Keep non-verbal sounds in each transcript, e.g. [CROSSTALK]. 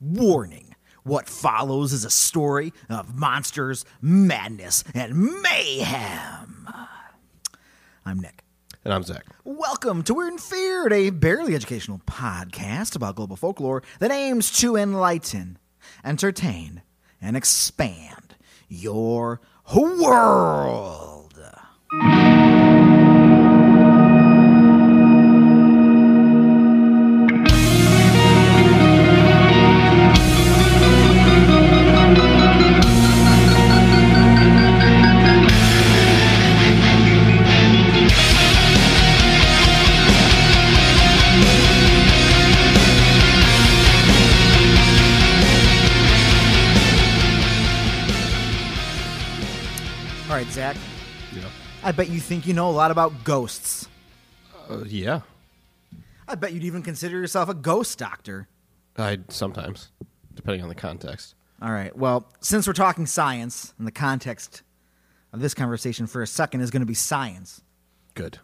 Warning what follows is a story of monsters, madness, and mayhem. I'm Nick. And I'm Zach. Welcome to Weird and Feared, a barely educational podcast about global folklore that aims to enlighten, entertain, and expand your world. Bet you think you know a lot about ghosts. Uh, yeah. I bet you'd even consider yourself a ghost doctor. I sometimes, depending on the context. All right. Well, since we're talking science, and the context of this conversation for a second is going to be science. Good.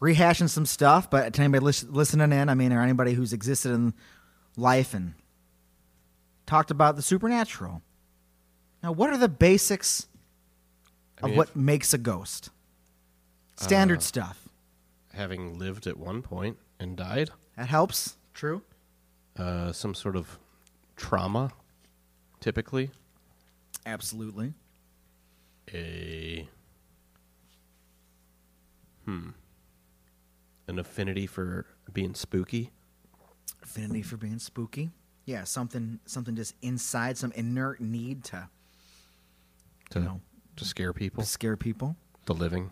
Rehashing some stuff, but to anybody lis- listening in, I mean, or anybody who's existed in life and talked about the supernatural. Now, what are the basics I of what if- makes a ghost? Standard Uh, stuff. having lived at one point and died, That helps. True. uh, some sort of trauma, typically Absolutely. a hmm an affinity for being spooky. Affinity for being spooky. Yeah, something, something just inside, some inert need to to know. to scare people, To scare people. the living.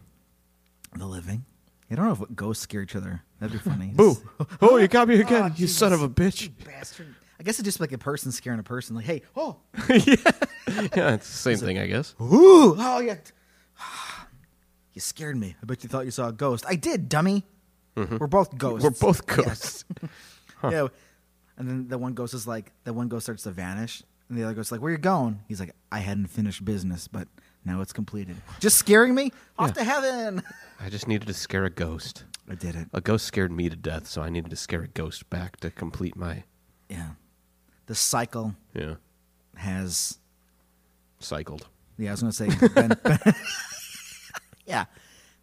The living. I don't know if ghosts scare each other. That'd be [LAUGHS] funny. Boo! [LAUGHS] Oh, you got me [LAUGHS] again, you son of a bitch! bastard. I guess it's just like a person scaring a person. Like, hey, oh, yeah, yeah, it's the same thing, I guess. ooh, oh yeah. [SIGHS] You scared me. I bet you thought you saw a ghost. I did, dummy. We're both ghosts. Mm-hmm. We're both Yes. ghosts. Yeah. And then the one ghost is like, the one ghost starts to vanish, and the other ghost is like, where you going? He's like, I hadn't finished business, but now it's completed. Just scaring me off to heaven. [LAUGHS] I just needed to scare a ghost. I did it. A ghost scared me to death, so I needed to scare a ghost back to complete my Yeah. The cycle yeah has cycled. Yeah, I was gonna say. Ben, [LAUGHS] Ben- [LAUGHS] yeah,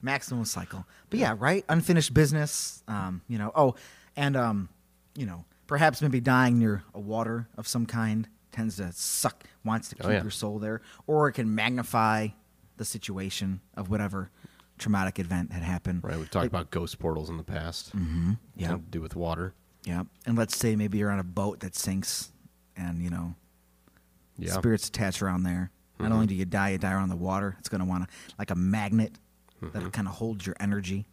maximum cycle. But yeah, right. Unfinished business. Um, you know. Oh, and um, you know, perhaps maybe dying near a water of some kind tends to suck, wants to oh, keep Oh, yeah. your soul there, or it can magnify the situation of whatever traumatic event had happened. Right, we've talked Like- about ghost portals in the past. Mm-hmm. Yeah, to do with water. yeah. And let's say maybe you're on a boat that sinks, and you know Yeah, spirits attach around there. Not only mm-hmm. do you die, you die around the water. It's going to want to, like a magnet that mm-hmm. kind of holds your energy,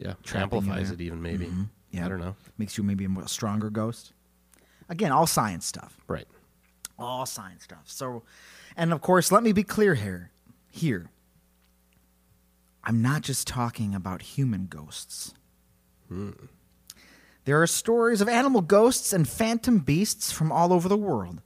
yeah. Amplifies it even maybe. Yeah. I don't know. makes you maybe a stronger ghost. Again, all science stuff. Right. All sign stuff. So, and of course, let me be clear here. Here, I'm not just talking about human ghosts. There are stories of animal ghosts and phantom beasts from all over the world.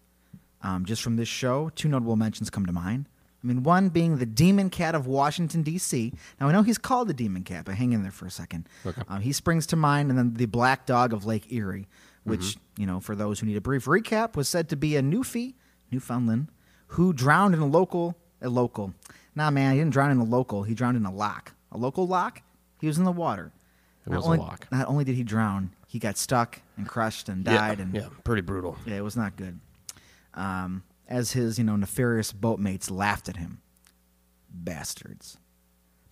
Um, just from this show, two notable mentions come to mind. I mean, one being the demon cat of Washington, D.C. Now, I know he's called the demon cat, but hang in there for a second. Okay. Um, he springs to mind, and then the black dog of Lake Erie, which, you know, for those who need a brief recap, was said to be a Newfie, Newfoundland, who drowned in a local, a local. Nah, man, he didn't drown in a local. He drowned in a lock. A local lock? He was in the water. It Not was a only, lock. Not only did he drown, he got stuck and crushed and died, yeah, and yeah, pretty brutal. yeah, it was not good. Um, as his, you know, nefarious boatmates laughed at him. Bastards.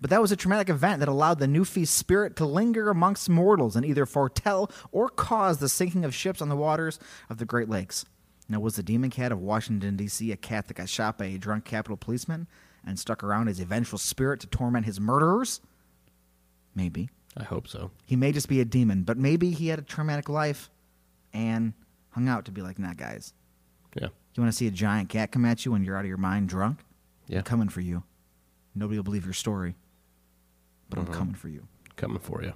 But that was a traumatic event that allowed the Newfie's spirit to linger amongst mortals and either foretell or cause the sinking of ships on the waters of the Great Lakes. Now, was the demon cat of Washington, D.C. a cat that got shot by a drunk Capitol policeman and stuck around as a vengeful spirit to torment his murderers? Maybe. I hope so. He may just be a demon, but maybe he had a traumatic life and hung out to be like, nah, guys, Yeah. you want to see a giant cat come at you when you're out of your mind drunk? Yeah. I'm coming for you. Nobody will believe your story, but Mm-hmm. I'm coming for you. Coming for you.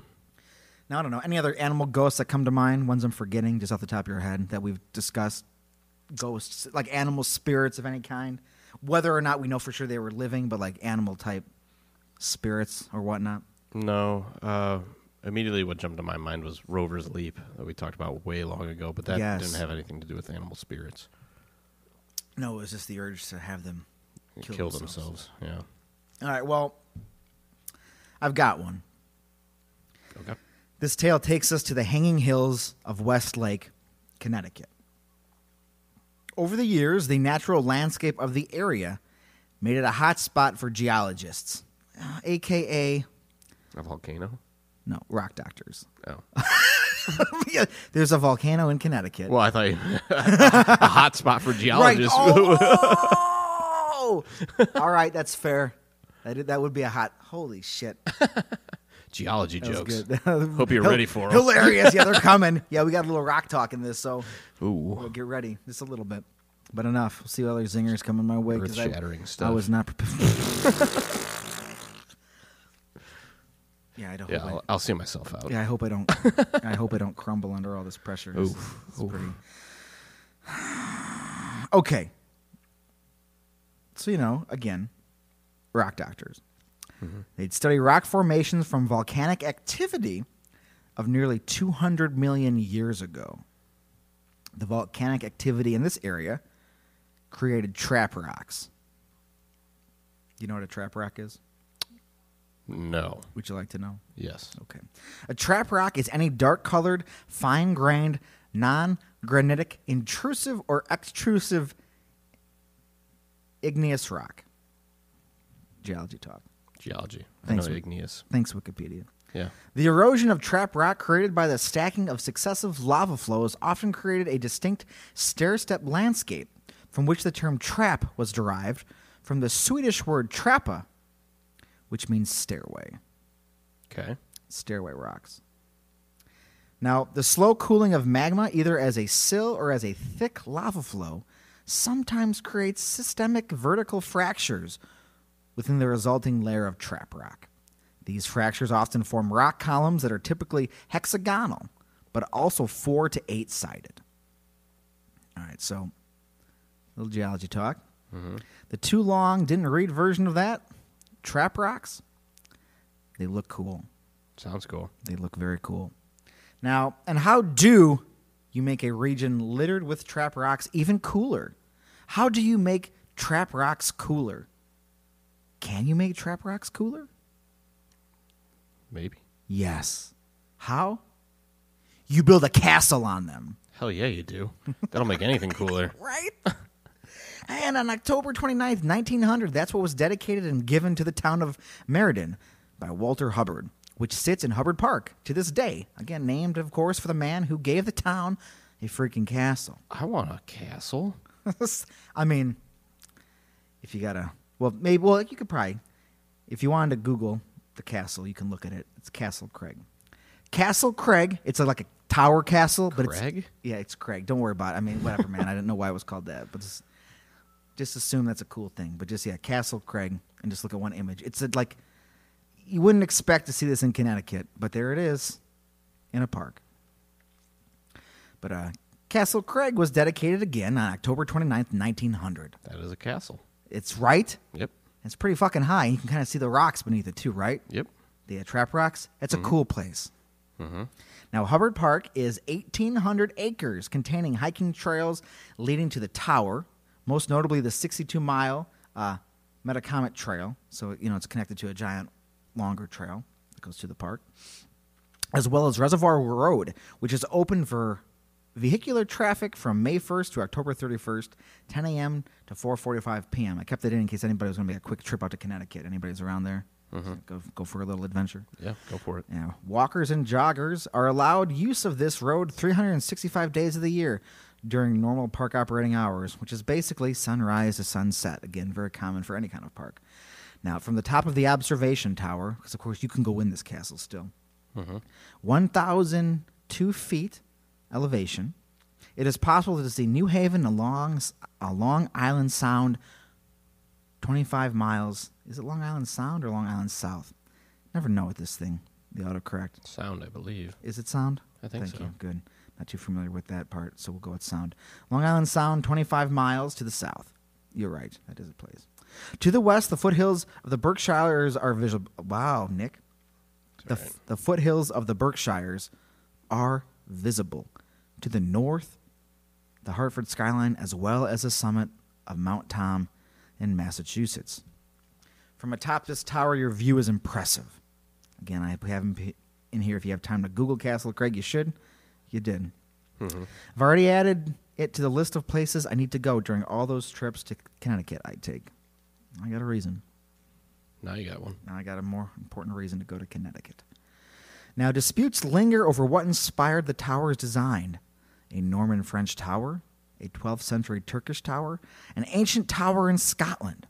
Now, I don't know. Any other animal ghosts that come to mind? Ones I'm forgetting just off the top of your head that we've discussed? Ghosts, like animal spirits of any kind? Whether or not we know for sure they were living, but like animal type spirits or whatnot? No, uh, Immediately, what jumped to my mind was Rover's Leap that we talked about way long ago, but that Yes. didn't have anything to do with animal spirits. No, it was just the urge to have them Kill, kill, themselves. Yeah. All right, well, I've got one. Okay. This tale takes us to the hanging hills of Westlake, Connecticut. Over the years, the natural landscape of the area made it a hot spot for geologists, uh, aka A volcano. no rock doctors. Oh. [LAUGHS] Yeah, There's a volcano in Connecticut. Well, I thought you, [LAUGHS] a hot spot for right. geologists. Oh! [LAUGHS] All right, that's fair. That that would be a hot. Holy shit! [LAUGHS] Geology That jokes. [LAUGHS] Hope you're ready for 'em. Hilarious. Yeah, they're [LAUGHS] coming. Yeah, we got a little rock talk in this, so Ooh. Well, get ready, just a little bit, but enough. We'll see what other zingers coming my way. I- Earth-shattering I stuff. I was not prepared. yeah, I don't. Yeah, hope I'll, I'll see myself out. Yeah, I hope I don't. I hope I don't crumble under all this pressure. This Oof. is Oof. pretty. [SIGHS] Okay. So you know, again, rock doctors. They'd study rock formations from volcanic activity of nearly 200 million years ago. The volcanic activity in this area created trap rocks. Do you know what a trap rock is? No. Would you like to know? Yes. Okay. A trap rock is any dark colored, fine grained, non granitic, intrusive, or extrusive igneous rock. Geology talk. Geology. I Thanks, know igneous. Thanks, Wikipedia. Yeah. The erosion of trap rock created by the stacking of successive lava flows often created a distinct stair step landscape, from which the term trap was derived from the Swedish word trappa, which means stairway. Okay. stairway rocks. Now, the slow cooling of magma, either as a sill or as a thick lava flow, sometimes creates systemic vertical fractures within the resulting layer of trap rock. These fractures often form rock columns that are typically hexagonal, but also four to eight sided. All right, so little geology talk. Mm-hmm. The too long didn't read version of that trap rocks. They look cool. Sounds cool. They look very cool. Now, and how do you make a region littered with trap rocks even cooler? How do you make trap rocks cooler? Can you make trap rocks cooler? Maybe. Yes. How? You build a castle on them. Hell yeah, you do. That'll make anything cooler. [LAUGHS] Right? and on October 29th, 1900, that's what was dedicated and given to the town of Meriden by Walter Hubbard, which sits in Hubbard Park to this day. Again, named, of course, for the man who gave the town a freaking castle. I want a castle. [LAUGHS] I mean, if you gotta, well, maybe, well, you could probably, if you wanted to Google the castle, you can look at it. It's Castle Craig. Castle Craig. It's a, like a tower castle, but it's Craig? yeah, it's Craig. Don't worry about it. I mean, whatever, man. I didn't know why it was called that, but just, just assume that's a cool thing. But just yeah, Castle Craig, and just look at one image. It's a, like you wouldn't expect to see this in Connecticut, but there it is, in a park. But uh, Castle Craig was dedicated again on October 29th, 1900. That is a castle. It's right. Yep. It's pretty fucking high. You can kind of see the rocks beneath it too, right? Yep. The uh, trap rocks. It's a cool place. Mm-hmm. Now, Hubbard Park is 1,800 acres containing hiking trails leading to the tower, most notably the 62 mile uh, Metacomet Trail. So, you know, it's connected to a giant, longer trail that goes to the park, as well as Reservoir Road, which is open for vehicular traffic from May 1st to October 31st, 10 a.m. to 4:45 p.m. I kept that in in case anybody was going to make a quick trip out to Connecticut. Anybody's around there, mm-hmm. go go for a little adventure. Yeah, go for it. Yeah, walkers and joggers are allowed use of this road 365 days of the year during normal park operating hours, which is basically sunrise to sunset. Again, very common for any kind of park. Now, from the top of the observation tower, because of course you can go in this castle still, mm-hmm. 1,002 feet elevation, it is possible to see New Haven along a Long Island Sound 25 miles. Is it Long Island Sound or Long Island South? Never know with this thing, the autocorrect. Sound, I believe. Is it sound? I think Thank so. you. Good. Not too familiar with that part, so we'll go with sound. Long Island Sound, 25 miles to the south. You're right. That is a place. To the west, the foothills of the Berkshires are visible. Wow, Nick. The, right. the foothills of the Berkshires are visible to the north, the Hartford skyline, as well as the summit of Mount Tom in Massachusetts. From atop this tower, your view is impressive. Again, I have him in here. If you have time to Google Castle Craig, you should. You did. Mm-hmm. I've already added it to the list of places I need to go during all those trips to Connecticut I take. I got a reason. Now you got one. Now I got a more important reason to go to Connecticut. Now, disputes linger over what inspired the tower's design a Norman French tower, a 12th century Turkish tower, an ancient tower in Scotland.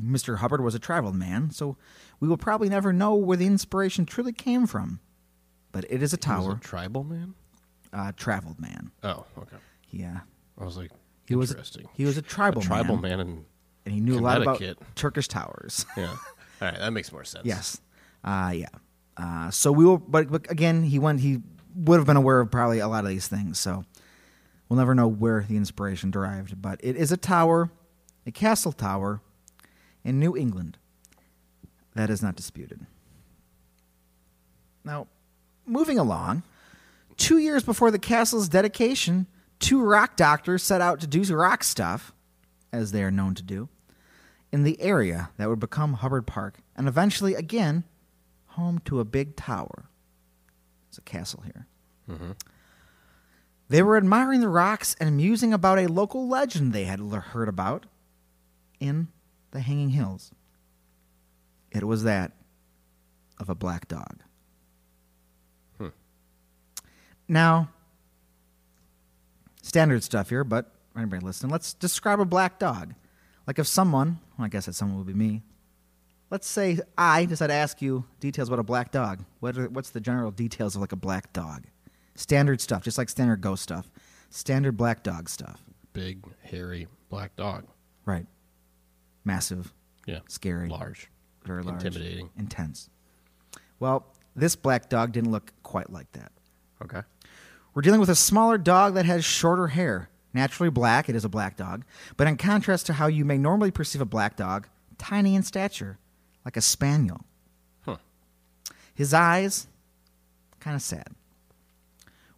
Mr. Hubbard was a traveled man, so we will probably never know where the inspiration truly came from. But it is a was tower, a tribal man. uh, traveled man. Oh, okay. Yeah. I was like, He was interesting. he was a tribal, a tribal man, man, and and he knew a lot about. Turkish towers. [LAUGHS] yeah. All right, that makes more sense. Yes. Uh, yeah. Uh, so we will, but, but again, he went. He would have been aware of probably a lot of these things. So we'll never know where the inspiration derived. But it is a tower, a castle tower, in New England. That is not disputed. Now, moving along, two years before the castle's dedication, two rock doctors set out to do rock stuff, as they are known to do in the area that would become Hubbard Park and eventually, again, home to a big tower. It's a castle here. They were admiring the rocks and musing about a local legend they had heard about in the Hanging Hills. It was that of a black dog. Hmm. Now, standard stuff here, but for anybody listening, let's describe a black dog. Like if someone, well, I guess that someone would be me. Let's say I decide to ask you details about a black dog. What are, what's the general details of like a black dog? Standard stuff, just like standard ghost stuff. Standard black dog stuff. Big, hairy, black dog. Right. Massive, Yeah. scary, Large. very large, Intimidating. intense. Well, this black dog didn't look quite like that. Okay. We're dealing with a smaller dog that has shorter hair. Naturally black, it is a black dog. But in contrast to how you may normally perceive a black dog, tiny in stature, like a spaniel. Huh. His eyes, kind of sad.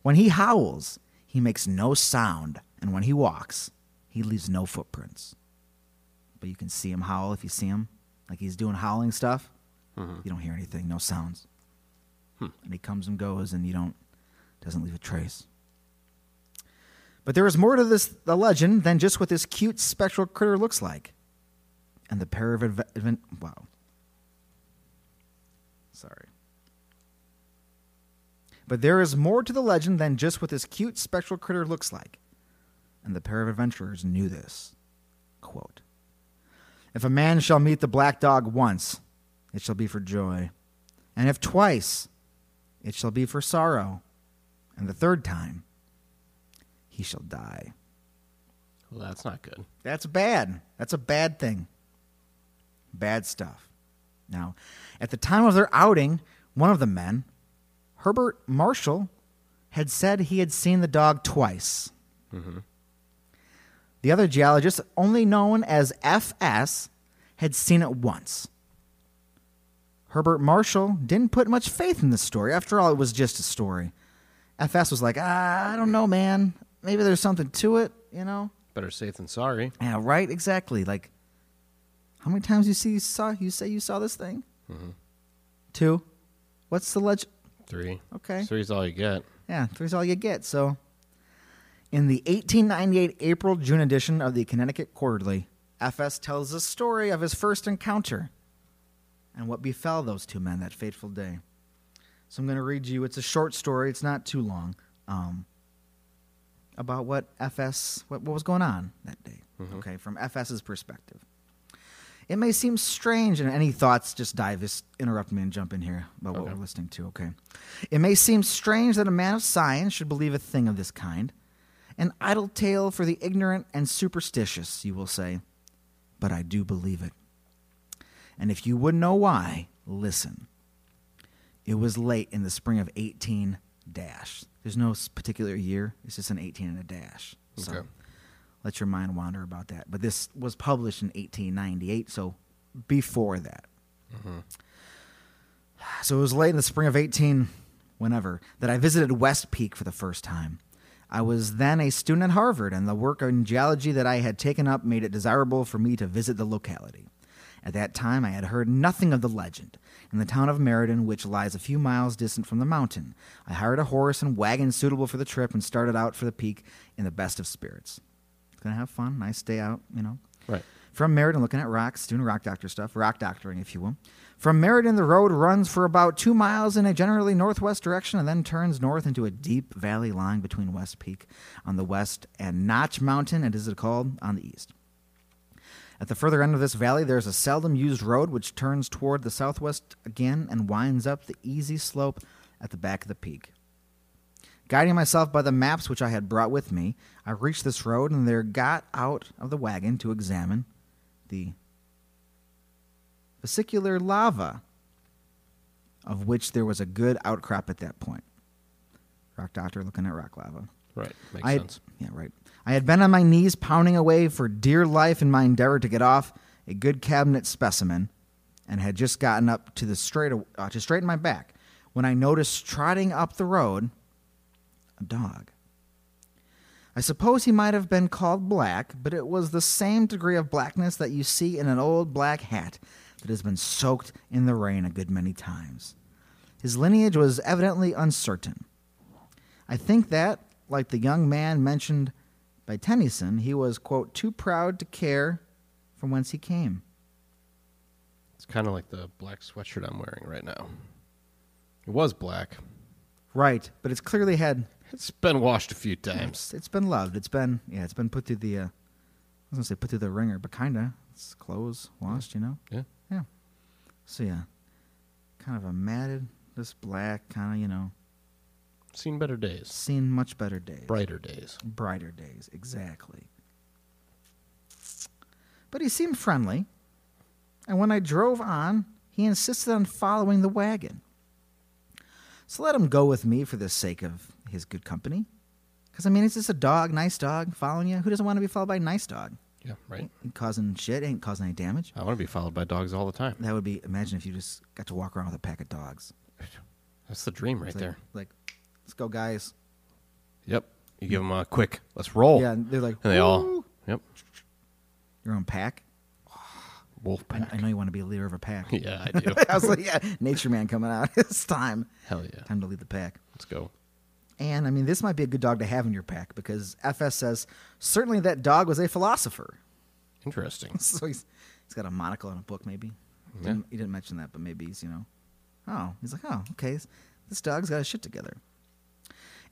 When he howls, he makes no sound, and when he walks, he leaves no footprints. But you can see him howl if you see him, like he's doing howling stuff. Mm-hmm. You don't hear anything, no sounds. Hmm. And he comes and goes, and you don't doesn't leave a trace. But there is more to this the legend than just what this cute spectral critter looks like. And the pair of adve- wow. Sorry. But there is more to the legend than just what this cute spectral critter looks like. And the pair of adventurers knew this. Quote If a man shall meet the black dog once, it shall be for joy. And if twice, it shall be for sorrow. And the third time, he shall die. Well, that's not good. That's bad. That's a bad thing. Bad stuff. Now, at the time of their outing, one of the men, Herbert Marshall, had said he had seen the dog twice. The other geologist, only known as FS, had seen it once. Herbert Marshall didn't put much faith in the story. After all, it was just a story. FS was like, ah, I don't know, man. Maybe there's something to it, you know? Better safe than sorry. Yeah, right. Exactly. Like, how many times you see you saw you say you saw this thing? Two. What's the legend? Three. Okay. Three's all you get. Yeah, three's all you get. So, in the 1898 April June edition of the Connecticut Quarterly, FS tells the story of his first encounter and what befell those two men that fateful day. So I'm going to read you. It's a short story. It's not too long. Um, about what FS what, what was going on that day. Okay, from FS's perspective. It may seem strange, and any thoughts, just dive, just interrupt me and jump in here about what Okay. we're listening to, okay? It may seem strange that a man of science should believe a thing of this kind. An idle tale for the ignorant and superstitious, you will say. But I do believe it. And if you would know why, listen. It was late in the spring of 18 dash. There's no particular year, it's just an 18 and a dash. So Okay. Let your mind wander about that. But this was published in 1898, so before that. Mm-hmm. So it was late in the spring of 18, whenever, that I visited West Peak for the first time. I was then a student at Harvard, and the work in geology that I had taken up made it desirable for me to visit the locality. At that time, I had heard nothing of the legend. In the town of Meriden, which lies a few miles distant from the mountain, I hired a horse and wagon suitable for the trip and started out for the peak in the best of spirits. Gonna have fun, nice day out, you know. Right. From Meriden, looking at rocks, doing rock doctor stuff, rock doctoring, if you will. From Meriden, the road runs for about two miles in a generally northwest direction and then turns north into a deep valley lying between West Peak on the west and Notch Mountain, and is it called, on the east. At the further end of this valley, there is a seldom used road which turns toward the southwest again and winds up the easy slope at the back of the peak. Guiding myself by the maps which I had brought with me, I reached this road and there got out of the wagon to examine the vesicular lava, of which there was a good outcrop at that point. Rock doctor looking at rock lava. Right. Makes I, sense. Yeah, right. I had been on my knees pounding away for dear life in my endeavor to get off a good cabinet specimen, and had just gotten up to the straight uh, to straighten my back when I noticed trotting up the road a dog. I suppose he might have been called black, but it was the same degree of blackness that you see in an old black hat that has been soaked in the rain a good many times. His lineage was evidently uncertain. I think that, like the young man mentioned by Tennyson, he was, quote, too proud to care from whence he came. It's kind of like the black sweatshirt I'm wearing right now. It was black. Right, but it's clearly had It's been washed a few times. it's, it's been loved. It's been yeah, it's been put through the uh, I was gonna say put through the ringer, but kinda. It's clothes washed, you know. Yeah. Yeah. So yeah, kind of a matted, this black kind of you know, Seen better days. seen much better days, Brighter days. brighter days, exactly. But he seemed friendly, and when I drove on, he insisted on following the wagon. So let him go with me for the sake of his good company. Because, I mean, it's just a dog, nice dog, following you. Who doesn't want to be followed by a nice dog? Yeah, right. Ain't causing shit, ain't causing any damage. I want to be followed by dogs all the time. That would be, imagine if you just got to walk around with a pack of dogs. That's the dream right It's like, there. Like, let's go, guys. Yep. You give them a quick, let's roll. Yeah, and they're like, And they all, yep. Your own pack. Wolf I, pack. I know you want to be a leader of a pack. [LAUGHS] Yeah, I do. [LAUGHS] I was like, yeah, nature man coming out. [LAUGHS] it's time. Hell yeah. Time to lead the pack. Let's go. And I mean, this might be a good dog to have in your pack because FS says certainly that dog was a philosopher. Interesting. so he's he's got a monocle and a book, maybe. He, Yeah. didn't, he didn't mention that, but maybe he's you know, oh, he's like, oh, okay, this- this dog's got his shit together.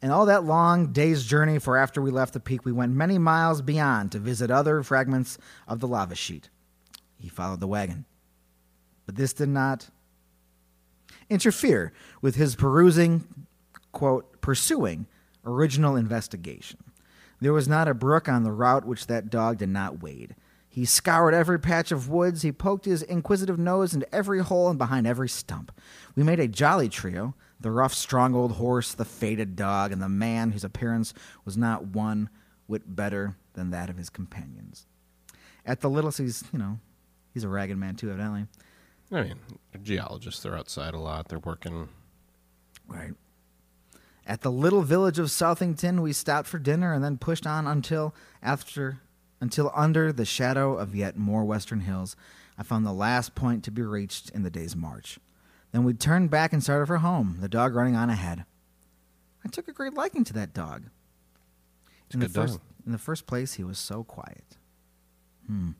And all that long day's journey, for after we left the peak, we went many miles beyond to visit other fragments of the lava sheet. He followed the wagon, but this did not interfere with his perusing, quote, pursuing original investigation. There was not a brook on the route which that dog did not wade. He scoured every patch of woods. He poked his inquisitive nose into every hole and behind every stump. We made a jolly trio the rough, strong old horse, the faded dog, and the man whose appearance was not one whit better than that of his companions. At the little, he's, you know, he's a ragged man too, evidently. I mean, geologists. They're outside a lot. They're working. Right. At the little village of Southington, we stopped for dinner and then pushed on until after until under the shadow of yet more western hills, I found the last point to be reached in the day's march. Then we turned back and started for home, the dog running on ahead. I took a great liking to that dog. It's in a the good first dog. in the first place, he was so quiet. Hmm.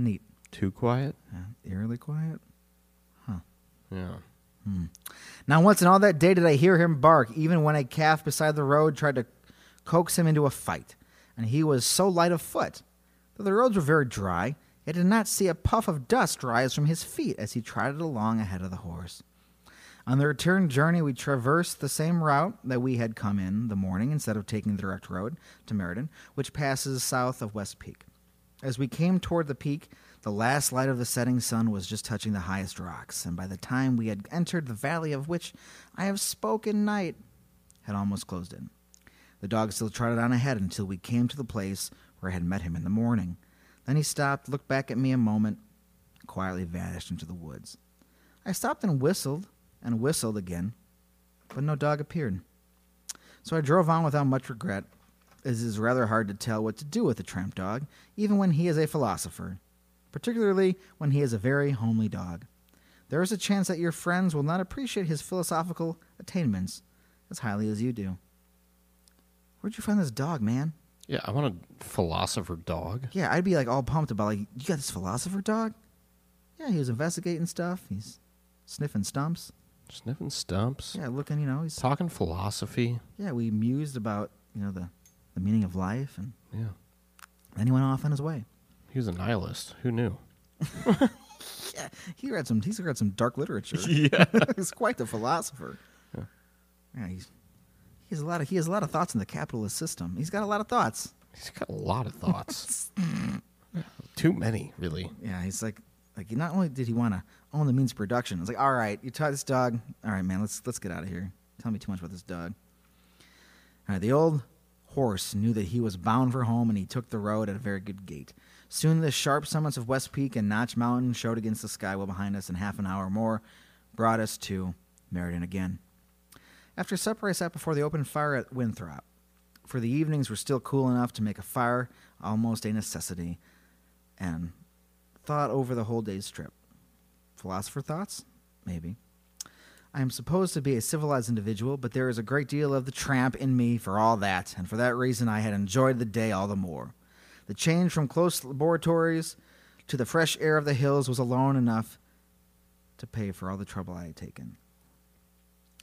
Hmm. Neat. Too quiet? Yeah, eerily quiet. Huh. Yeah. Not once in all that day did I hear him bark, even when a calf beside the road tried to coax him into a fight. And he was so light of foot. Though the roads were very dry, I did not see a puff of dust rise from his feet as he trotted along ahead of the horse. On the return journey, we traversed the same route that we had come in the morning instead of taking the direct road to Meriden, which passes south of West Peak. As we came toward the peak, the last light of the setting sun was just touching the highest rocks, and by the time we had entered the valley of which I have spoken, night had almost closed in. The dog still trotted on ahead until we came to the place where I had met him in the morning. Then he stopped, looked back at me a moment, and quietly vanished into the woods. I stopped and whistled and whistled again, but no dog appeared. So I drove on without much regret, it is rather hard to tell what to do with a tramp dog, even when he is a philosopher, particularly when he is a very homely dog. There is a chance that your friends will not appreciate his philosophical attainments as highly as you do. Where'd you find this dog, man? Yeah, I want a philosopher dog. Yeah, I'd be like all pumped about like, you got this philosopher dog? Yeah, he was investigating stuff. He's sniffing stumps. Sniffing stumps. Yeah, looking, you know, he's Talking philosophy. yeah. We mused about you know the the meaning of life, and Yeah. then he went off on his way. He was a nihilist. Who knew? [LAUGHS] Yeah, he read some. He's read some dark literature. [LAUGHS] Yeah. [LAUGHS] he's quite the philosopher. Yeah. Yeah, he's he has a lot of he has a lot of thoughts in the capitalist system. He's got a lot of thoughts. He's got a lot of thoughts. Too many, really. Yeah, he's like like not only did he want to own the means of production, it's like all right, you taught this dog. All right, man, let's let's get out of here. Tell me too much about this dog. All right, the old horse knew that he was bound for home, and he took the road at a very good gait. Soon the sharp summits of West Peak and Notch Mountain showed against the sky well behind us, and half an hour more brought us to Meriden again. After supper, I sat before the open fire at Winthrop, for the evenings were still cool enough to make a fire almost a necessity, and thought over the whole day's trip. Philosopher thoughts? Maybe. I am supposed to be a civilized individual, but there is a great deal of the tramp in me for all that, and for that reason I had enjoyed the day all the more. The change from close laboratories to the fresh air of the hills was alone enough to pay for all the trouble I had taken.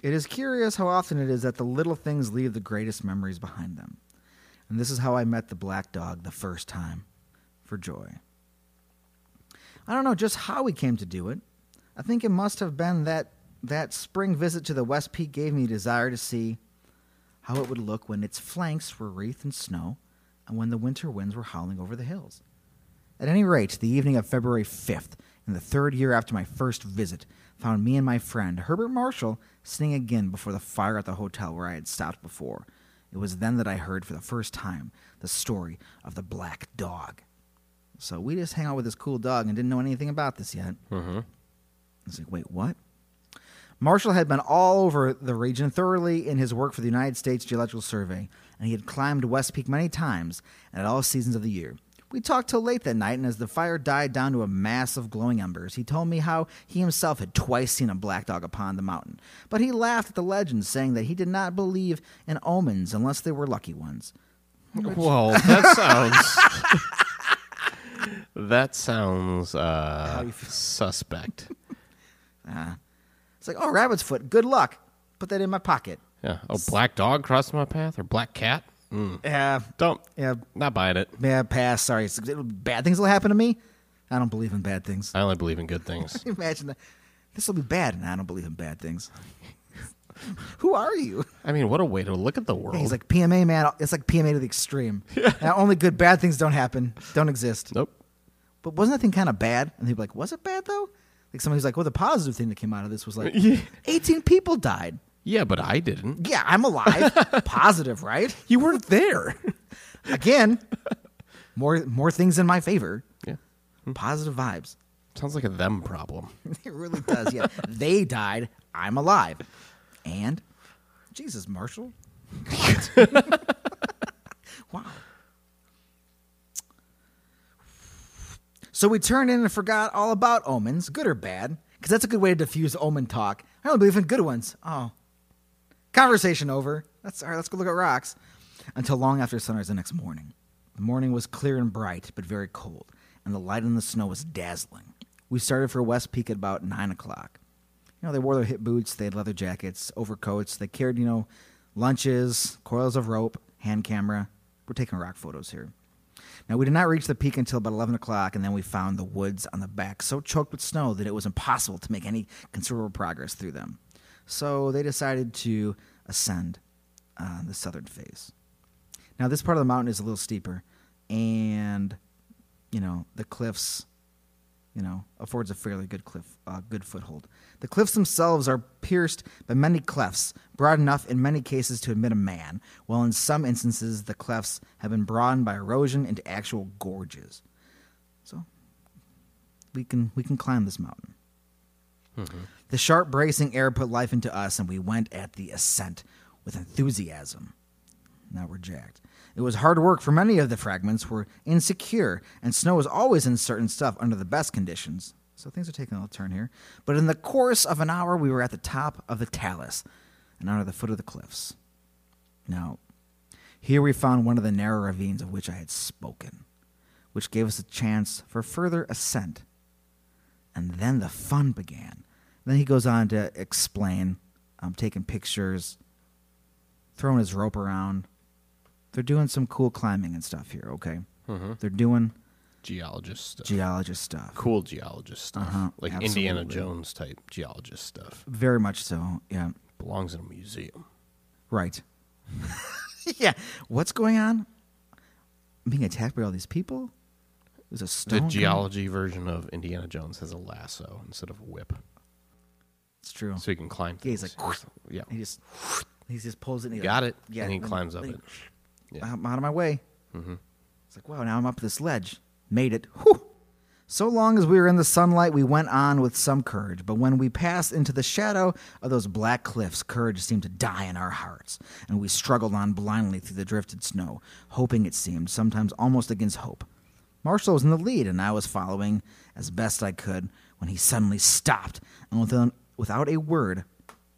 It is curious how often it is that the little things leave the greatest memories behind them. And this is how I met the black dog the first time for joy. I don't know just how we came to do it. I think it must have been that that spring visit to the West Peak gave me a desire to see how it would look when its flanks were wreathed in snow and when the winter winds were howling over the hills. At any rate, the evening of February 5th, in the third year after my first visit, found me and my friend, Herbert Marshall, sitting again before the fire at the hotel where I had stopped before. It was then that I heard for the first time the story of the black dog. So we just hang out with this cool dog and didn't know anything about this yet. Mm-hmm. I was like, wait, what? Marshall had been all over the region thoroughly in his work for the United States Geological Survey, and he had climbed West Peak many times and at all seasons of the year. We talked till late that night, and as the fire died down to a mass of glowing embers, he told me how he himself had twice seen a black dog upon the mountain. But he laughed at the legend, saying that he did not believe in omens unless they were lucky ones. Whoa, that sounds. [LAUGHS] that sounds uh, suspect. Uh, it's like, oh, rabbit's foot, good luck. Put that in my pocket. Yeah. Oh, black dog crossed my path or black cat? Mm. Yeah, Don't. yeah, Not buying it. yeah, pass. Sorry. It's- Bad things will happen to me. I don't believe in bad things. I only believe in good things. [LAUGHS] Imagine that. This will be bad, and I don't believe in bad things. [LAUGHS] Who are you? I mean, what a way to look at the world. He's like PMA man. It's like PMA to the extreme. [LAUGHS] Now, only good, bad things don't happen, don't exist. nope. But wasn't that thing kind of bad? And they'd be like, was it bad though? Like somebody's like, well, the positive thing that came out of this was like, [LAUGHS] Yeah. 18 people died. Yeah, but I didn't. Yeah, I'm alive. [LAUGHS] positive, right? You weren't there. [LAUGHS] Again, more more things in my favor. yeah. Hmm. Positive vibes. Sounds like a them problem. It really does. Yeah, they died. I'm alive. And Jesus, Marshall. wow. So we turned in and forgot all about omens, good or bad, because that's a good way to diffuse omen talk. I don't believe in good ones. Oh, conversation over. That's all right. Let's go look at rocks. Until long after sunrise the next morning. The morning was clear and bright, but very cold, and the light in the snow was dazzling. We started for West Peak at about nine o'clock. You know, they wore their hip boots, they had leather jackets, overcoats, they carried, you know, lunches, coils of rope, hand camera. We're taking rock photos here. Now, we did not reach the peak until about 11 o'clock, and then we found the woods on the back so choked with snow that it was impossible to make any considerable progress through them. So they decided to ascend uh, the southern face. Now, this part of the mountain is a little steeper, and, you know, the cliffs you know, affords a fairly good cliff, uh, good foothold. The cliffs themselves are pierced by many clefts, broad enough in many cases to admit a man, while in some instances the clefts have been broadened by erosion into actual gorges. So we can we can climb this mountain. The sharp, bracing air put life into us, and we went at the ascent with enthusiasm. Now we're jacked. It was hard work, for many of the fragments were insecure, and snow is always incertain stuff under the best conditions. So things are taking a little turn here. But in the course of an hour, we were at the top of the talus and under the foot of the cliffs. Now, here we found one of the narrow ravines of which I had spoken, which gave us a chance for further ascent. And then the fun began. Then he goes on to explain, um, taking pictures, throwing his rope around. They're doing some cool climbing and stuff here, okay? Mm-hmm. They're doing Geologist stuff. geologist stuff. cool geologist stuff. Uh-huh, like Indiana. Jones type geologist stuff. Very much so, yeah. Belongs in a museum. Right. [LAUGHS] yeah. What's going on? I'm being attacked by all these people? There's a The stone. coming- geology version of Indiana Jones has a lasso instead of a whip, It's true. so he can climb. Yeah, he's things. like, [LAUGHS] yeah, He just he just pulls it. And he got it. Yeah, and he climbs up it. Yeah. I'm out of my way. Mm-hmm. It's like, wow, now I'm up this ledge. Made it. Whew. So long as we were in the sunlight, we went on with some courage. But when we passed into the shadow of those black cliffs, courage seemed to die in our hearts, and we struggled on blindly through the drifted snow, hoping it seemed, sometimes almost against hope. Marshall was in the lead, and I was following as best I could when he suddenly stopped and, without, without a word,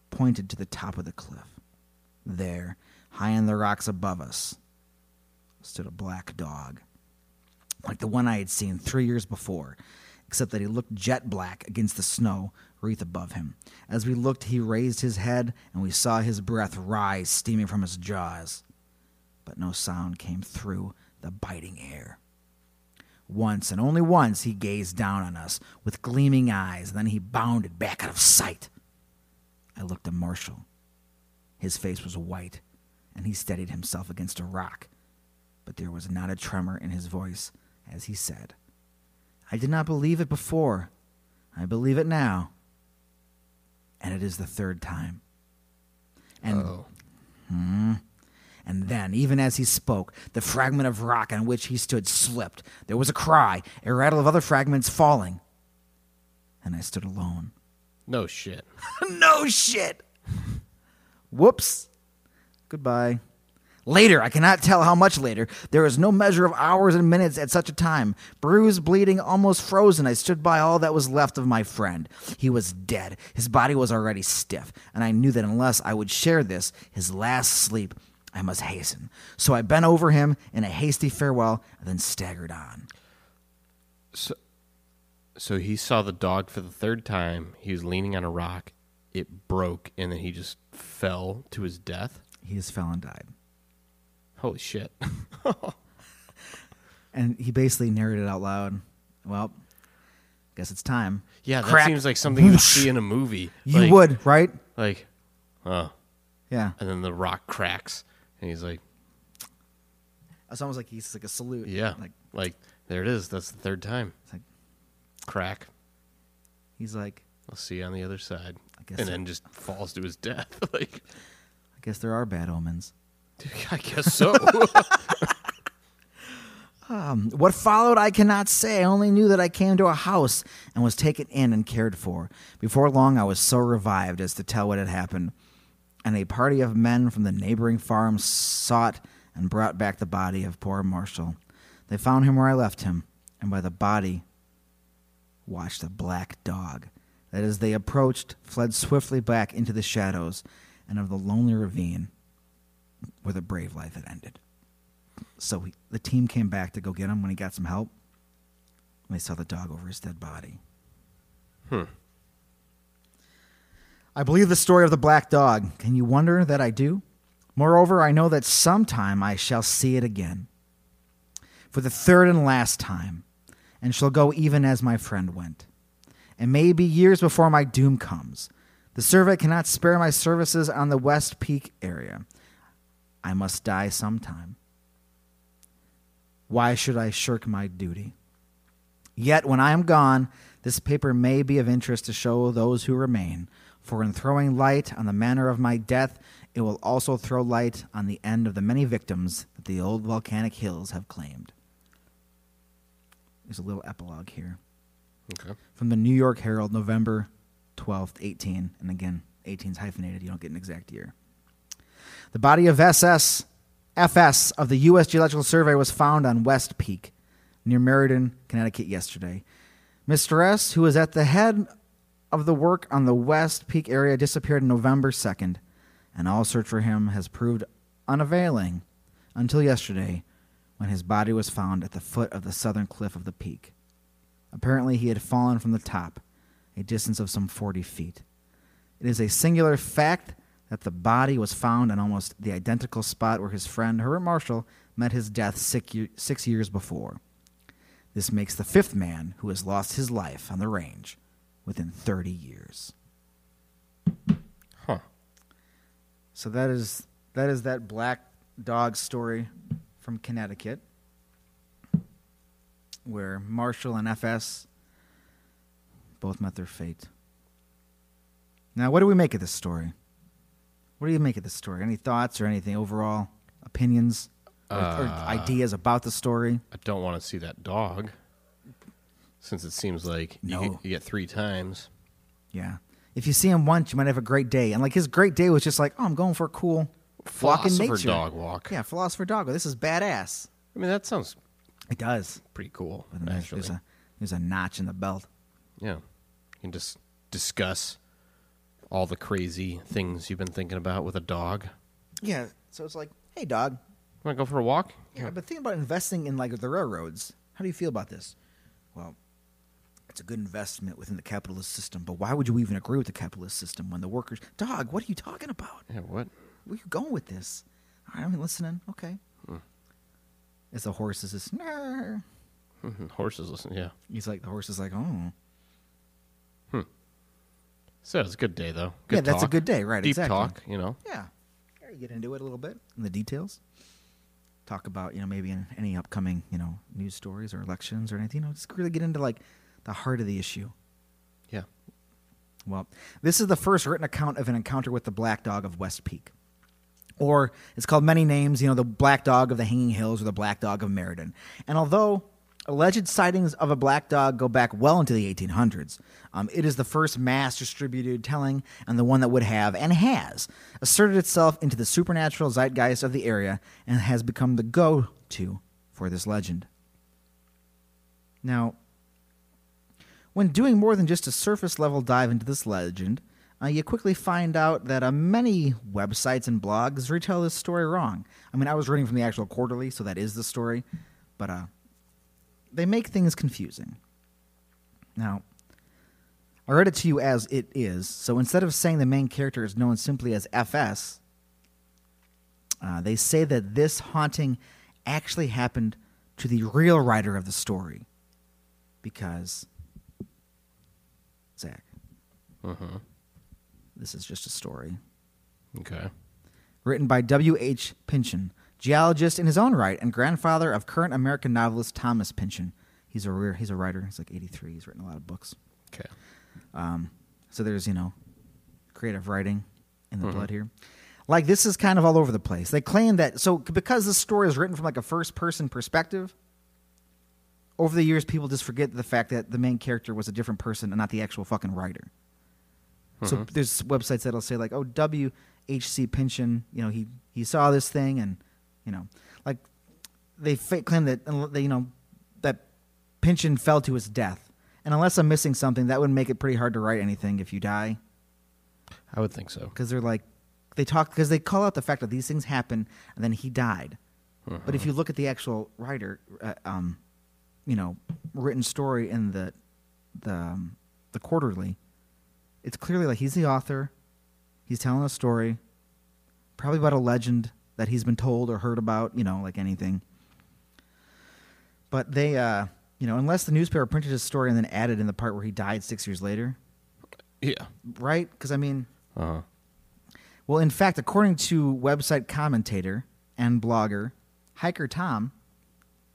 pointed to the top of the cliff. There, high in the rocks above us, stood a black dog, like the one I had seen three years before, except that he looked jet black against the snow wreath above him. As we looked, he raised his head, and we saw his breath rise, steaming from his jaws. But no sound came through the biting air. Once, and only once, he gazed down on us with gleaming eyes, then he bounded back out of sight. I looked at Marshall. His face was white, and he steadied himself against a rock, but there was not a tremor in his voice as he said, I did not believe it before. I believe it now. And it is the third time. And Oh, and then, even as he spoke, the fragment of rock on which he stood slipped. There was a cry, a rattle of other fragments falling. And I stood alone. no shit. [LAUGHS] no shit. Whoops. Goodbye. Later, I cannot tell how much later. There is no measure of hours and minutes at such a time. Bruised, bleeding, almost frozen, I stood by all that was left of my friend. He was dead. His body was already stiff, and I knew that unless I would share this, his last sleep, I must hasten. So I bent over him in a hasty farewell, and then staggered on. So, so he saw the dog for the third time. He was leaning on a rock. It broke, and then he just fell to his death. He just fell and died. Holy shit! [LAUGHS] And he basically narrated out loud, well, guess it's time. Yeah, that Crack. seems like something you would see in a movie. You Like- would, right? like, oh, Yeah. and then the rock cracks, and he's like, It's almost like he's like a salute. yeah, Like like there it is. That's the third time. it's like Crack. he's like, I'll see you on the other side. I guess and so. then just falls to his death. [LAUGHS] like, I guess there are bad omens. [LAUGHS] I guess so. [LAUGHS] Um, what followed, I cannot say. I only knew that I came to a house and was taken in and cared for. Before long, I was so revived as to tell what had happened, and a party of men from the neighboring farm sought and brought back the body of poor Marshall. They found him where I left him, and by the body watched a black dog that, as they approached, fled swiftly back into the shadows and of the lonely ravine where the brave life had ended. So he, the team came back to go get him when he got some help. And they saw the dog over his dead body. Hmm. I believe the story of the black dog. Can you wonder that I do? Moreover, I know that sometime I shall see it again. For the third and last time, and shall go even as my friend went. And may be years before my doom comes. The survey cannot spare my services on the West Peak area. I must die sometime. Why should I shirk my duty? Yet when I am gone, this paper may be of interest to show those who remain, for in throwing light on the manner of my death, it will also throw light on the end of the many victims that the old volcanic hills have claimed. There's a little epilogue here okay. from the New York Herald, November 12th, 18. And again, 18 is hyphenated. You don't get an exact year. The body of SS FS of the U.S. Geological Survey was found on West Peak near Meriden, Connecticut yesterday. Mr. S, who was at the head of the work on the West Peak area, disappeared November 2nd, and all search for him has proved unavailing until yesterday when his body was found at the foot of the southern cliff of the peak. Apparently, he had fallen from the top, a distance of some 40 feet. It is a singular fact that the body was found in almost the identical spot where his friend Herbert Marshall met his death six, years before. This makes the fifth man who has lost his life on the range within 30 years. Huh. So that is that is that black dog story from Connecticut where Marshall and FS both met their fate. Now, what do we make of this story? What do you make of this story? Any thoughts or anything overall opinions or, or Uh, ideas about the story? I don't want to see that dog. Since it seems like you, No. get, you get three times. Yeah. If you see him once, you might have a great day. And like his great day was just like, oh, I'm going for a cool walk in Philosopher nature. dog walk. Yeah, philosopher dog. This is badass. I mean, that sounds It does. pretty cool, actually. there's a there's a notch in the belt. Yeah. You can just discuss all the crazy things you've been thinking about with a dog. Yeah. So it's like, hey, dog. Want to go for a walk? Yeah, I've been thinking about investing in like the railroads. How do you feel about this? Well, it's a good investment within the capitalist system, but why would you even agree with the capitalist system when the workers? Dog, what are you talking about? Yeah, what? Where you going with this? All right, I'm listening. Okay. Hmm. As the horse is just, "Nah." [LAUGHS] Horses listen, yeah. he's like, the horse is like, oh, So it's a good day, though. Good yeah, that's a good day, right? Deep exactly. talk, you know. Yeah. Yeah, you get into it a little bit in the details. Talk about, you know, maybe in any upcoming, you know, news stories or elections or anything. You know, just really get into like the heart of the issue. Yeah. Well, this is the first written account of an encounter with the black dog of West Peak. Or it's called many names, you know, the black dog of the Hanging Hills or the black dog of Meriden. And although alleged sightings of a black dog go back well into the 1800s, um, it is the first mass distributed telling and the one that would have and has asserted itself into the supernatural zeitgeist of the area and has become the go to for this legend. Now, when doing more than just a surface level dive into this legend, uh, you quickly find out that uh, many websites and blogs retell this story wrong. I mean, I was reading from the actual quarterly, so that is the story, but uh, they make things confusing. Now, I read it to you as it is, so instead of saying the main character is known simply as FS, uh, they say that this haunting actually happened to the real writer of the story. Because, Zach, Mm-hmm. this is just a story. Okay. Written by W.H. Pynchon, geologist in his own right and grandfather of current American novelist Thomas Pynchon. He's a rare, he's a writer. He's like 83. He's written a lot of books. Okay. Um, so there's, you know, creative writing in the blood here. Like this is kind of all over the place. They claim that so because this story is written from like a first person perspective, over the years people just forget the fact that the main character was a different person and not the actual fucking writer. So there's websites that'll say like, "Oh, W. H. C. Pynchon, you know, he he saw this thing and, you know, like they claim that they, you know that Pynchon fell to his death. And unless I'm missing something, that would make it pretty hard to write anything if you die I would think so. because they're like they talk because they call out the fact that these things happen and then he died. But if you look at the actual writer, uh, um, you know, written story in the the um, the quarterly, it's clearly like he's the author. He's telling a story, probably about a legend that he's been told or heard about. You know, like anything. But they, uh, you know, unless the newspaper printed his story and then added in the part where he died six years later, Yeah. right? Because I mean, Uh-huh. well, in fact, according to website commentator and blogger Hiker Tom,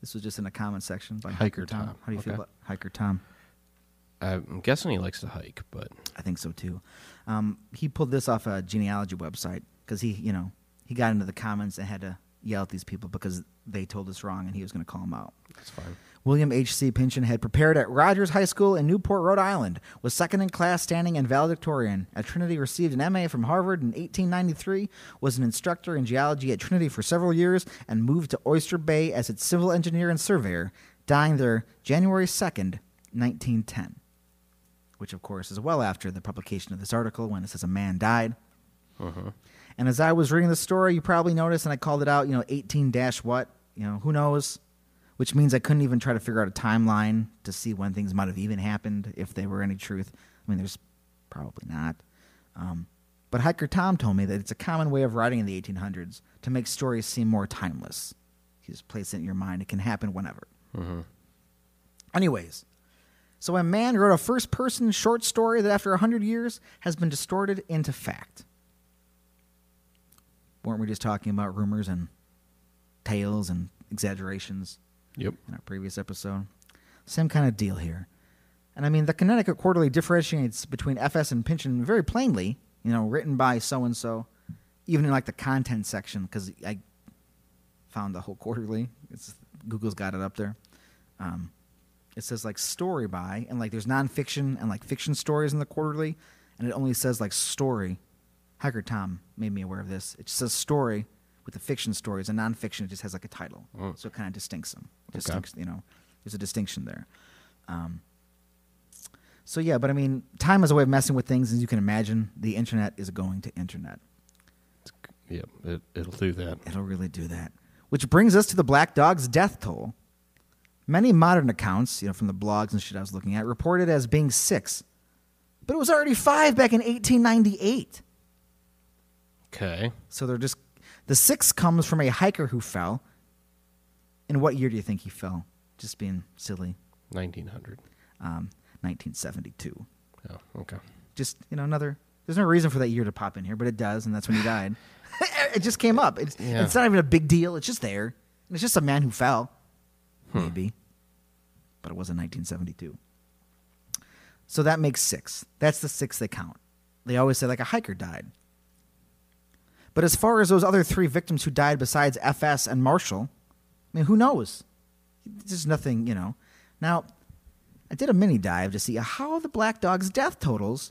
this was just in a comment section by Hiker, Hiker Tom. Tom, How do you feel about Hiker Tom? I'm guessing he likes to hike, but I think so too. Um, he pulled this off a genealogy website because he, you know, he got into the comments and had to yell at these people because they told us wrong and he was going to call them out. That's fine. William H.C. Pynchon had prepared at Rogers High School in Newport, Rhode Island, was second in class standing and valedictorian. At Trinity, received an MA from Harvard in 1893, was an instructor in geology at Trinity for several years, and moved to Oyster Bay as its civil engineer and surveyor, dying there January 2nd, 1910. Which, of course, is well after the publication of this article when it says a man died. Uh-huh. And as I was reading the story, you probably noticed, and I called it out, you know, 18 dash what? You know, who knows? Which means I couldn't even try to figure out a timeline to see when things might have even happened, if they were any truth. I mean, there's probably not. Um, but Hiker Tom told me that it's a common way of writing in the 1800s to make stories seem more timeless. You just place it in your mind, it can happen whenever. Anyways, so a man wrote a first person short story that after 100 years has been distorted into fact. Weren't we just talking about rumors and tales and exaggerations Yep. in our previous episode? Same kind of deal here. And I mean, the Connecticut Quarterly differentiates between FS and Pynchon very plainly, you know, written by so and so, even in like the content section, because I found the whole quarterly. It's, Google's got it up there. Um, it says like story by, and like there's nonfiction and like fiction stories in the quarterly, and it only says like story. Hacker Tom made me aware of this. It's a story with a fiction stories, and nonfiction it just has like a title, Mm. so it kind of distincts them. Okay. You know, there's a distinction there. Um, so yeah, but I mean, time is a way of messing with things, as you can imagine. The internet is going to internet. Yep. It, it'll do that. It'll really do that. Which brings us to the black dog's death toll. Many modern accounts, you know, from the blogs and shit I was looking at, reported as being six, but it was already five back in 1898. Okay. So they're just the six comes from a hiker who fell. In what year do you think he fell? Just being silly. 1900. Um, 1972. Oh, okay. Just you know, another. There's no reason for that year to pop in here, but it does, and that's when he [LAUGHS] died. [LAUGHS] it just came up. It's, Yeah. it's not even a big deal. It's just there. And it's just a man who fell, maybe. But it was in 1972. So that makes six. That's the six they count. They always say like a hiker died. But as far as those other three victims who died besides FS and Marshall, I mean, who knows? There's nothing, you know. Now, I did a mini dive to see how the black dog's death totals,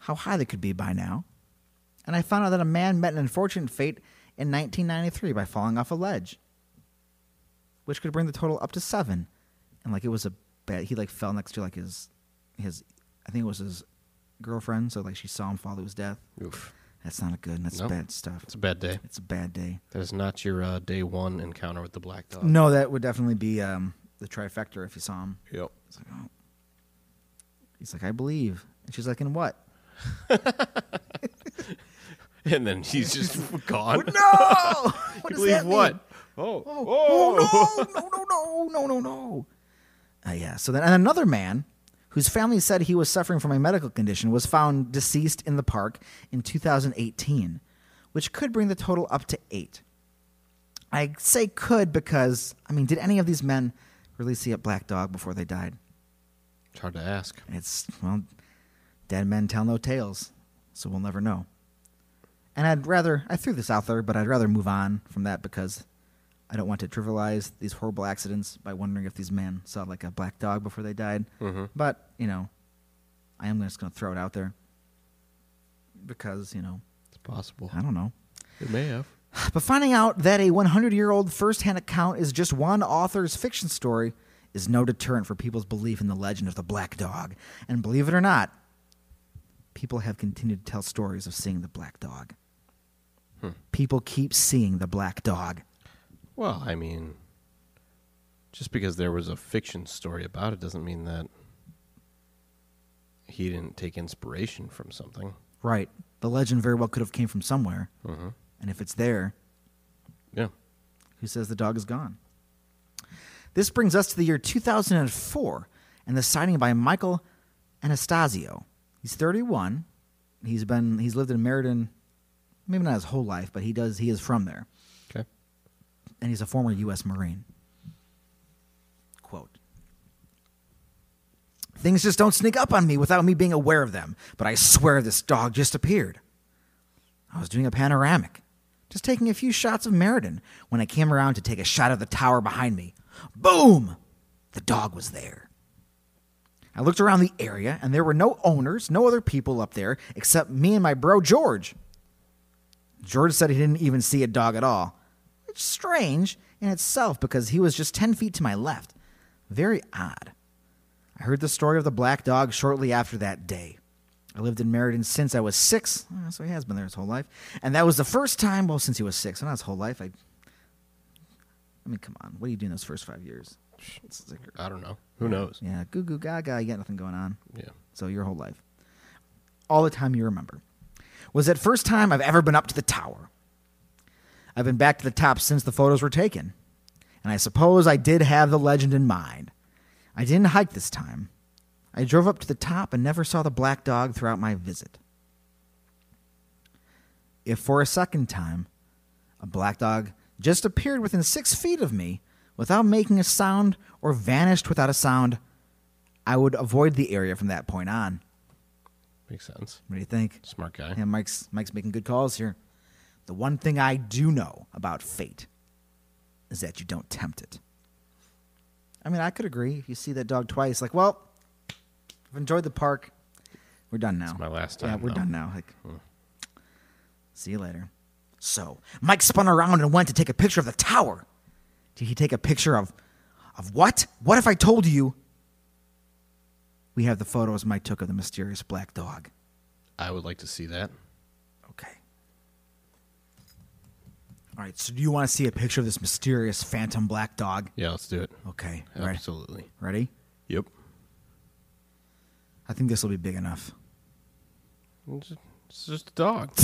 how high they could be by now. And I found out that a man met an unfortunate fate in 1993 by falling off a ledge, which could bring the total up to seven. And like it was a bad, he like fell next to like his, his, I think it was his girlfriend. So like she saw him fall to his death. Oof. That's not a good. That's No. bad stuff. It's a bad day. It's a bad day. That is not your uh, day one encounter with the black dog. No, that would definitely be um, the trifecta if you saw him. Yep. It's like, oh. He's like, I believe. And she's like, in what? [LAUGHS] And then he's just [LAUGHS] [LAUGHS] gone. No! what does believe that mean? what? Oh. Oh, no, no, no, no, no, no, no. Uh, yeah. So then, and another man whose family said he was suffering from a medical condition was found deceased in the park in 2018, which could bring the total up to eight. I say could because, I mean, did any of these men really see a black dog before they died? It's hard to ask. It's, well, dead men tell no tales, so we'll never know. And I'd rather, I threw this out there, but I'd rather move on from that because I don't want to trivialize these horrible accidents by wondering if these men saw like a black dog before they died. Mm-hmm. But, you know, I am just going to throw it out there because, you know, It's possible. I don't know. It may have. [SIGHS] But finding out that a 100 year old first hand account is just one author's fiction story is no deterrent for people's belief in the legend of the black dog. And believe it or not, people have continued to tell stories of seeing the black dog. Hmm. People keep seeing the black dog. Well, I mean, just because there was a fiction story about it doesn't mean that he didn't take inspiration from something. Right. The legend very well could have came from somewhere. Mm-hmm. And if it's there, Yeah. who says the dog is gone? This brings us to the year 2004 and the signing by Michael Anastasio. He's 31. He's been he's lived in Meriden, maybe not his whole life, but he does he is from there. And he's a former U.S. Marine. Quote. Things just don't sneak up on me without me being aware of them, but I swear this dog just appeared. I was doing a panoramic. just taking a few shots of Meriden, when I came around to take a shot of the tower behind me. Boom! The dog was there. I looked around the area, and there were no owners, no other people up there except me and my bro George. George said he didn't even see a dog at all. Strange in itself because he was just 10 feet to my left. Very odd. I heard the story of the black dog shortly after that day. I lived in Meriden since I was six, so he has been there his whole life. And that was the first time, well, since he was six, not his whole life. I, I mean, come on. What are you doing those first five years? Like- I don't know. Who knows? yeah, goo goo gaga, you got nothing going on. Yeah. So your whole life. All the time you remember. Was that first time I've ever been up to the tower. I've been back to the top since the photos were taken. And I suppose I did have the legend in mind. I didn't hike this time. I drove up to the top and never saw the black dog throughout my visit. If for a second time a black dog just appeared within six feet of me without making a sound or vanished without a sound, I would avoid the area from that point on. Makes sense. What do you think? Smart guy. Yeah, Mike's Mike's making good calls here. The one thing I do know about fate is that you don't tempt it. I mean, I could agree. If you see that dog twice, like, well, I've enjoyed the park. We're done now. It's my last time. Yeah, we're though. done now. Like, hmm. see you later. So Mike spun around and went to take a picture of the tower. Did he take a picture of, of what? What if I told you? We have the photos Mike took of the mysterious black dog. I would like to see that. Okay. All right. So, do you want to see a picture of this mysterious phantom black dog? Yeah, let's do it. Okay. Ready? Absolutely. Ready? Yep. I think this will be big enough. It's just, it's just a dog. [LAUGHS]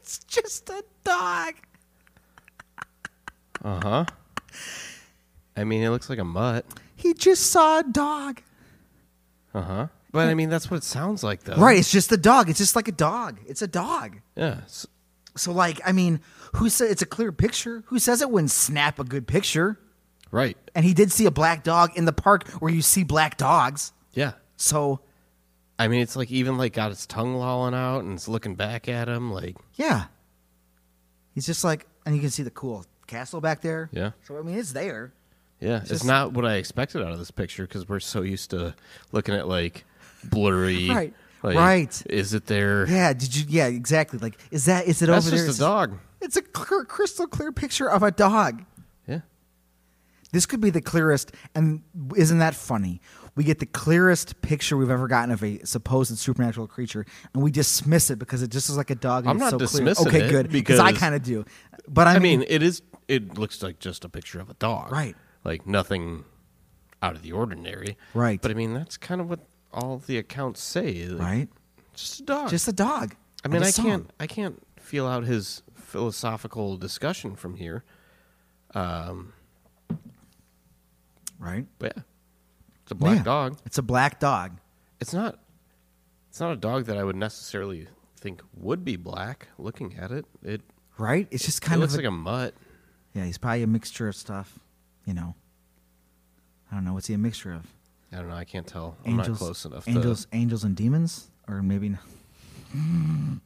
It's just a dog. [LAUGHS] Uh huh. I mean, it looks like a mutt. He just saw a dog. Uh huh. But I mean, that's what it sounds like, though. Right. It's just a dog. It's just like a dog. It's a dog. Yeah. s- So, like, I mean, who said it's a clear picture? Who says it wouldn't snap a good picture? Right. And he did see a black dog in the park where you see black dogs. Yeah. So, I mean, it's like even like got its tongue lolling out and it's looking back at him. Like, yeah. He's just like, and you can see the cool castle back there. yeah, So, I mean, it's there. yeah. It's, just- not what I expected out of this picture because we're so used to looking at like blurry. [LAUGHS] Right. Like, Right. Is it there? Yeah, did you? Yeah, exactly. Like, is that? Is it That's over there? just It's- a dog. It's a clear, crystal clear picture of a dog. Yeah. This could be the clearest, and isn't that funny? We get the clearest picture we've ever gotten of a supposed supernatural creature, and we dismiss it because it just is like a dog. And I'm it's not so dismissing clear. Okay, good. Because I kind of do, but I, I mean, mean, it is. It looks like just a picture of a dog. Right. Like nothing out of the ordinary. Right. But I mean, that's kind of what all the accounts say. like, right? Just a dog. Just a dog. I mean, I song. can't. I can't feel out his philosophical discussion from here. Um, Right? but yeah, it's a black Yeah. dog. It's a black dog. It's not. It's not a dog that I would necessarily think would be black. Looking at it, it, Right? It's just it kind of looks a- like a mutt. yeah. He's probably a mixture of stuff. You know. I don't know. What's he a mixture of? I don't know. I can't tell. I'm not close enough. Angels, To, angels and demons, or maybe. n-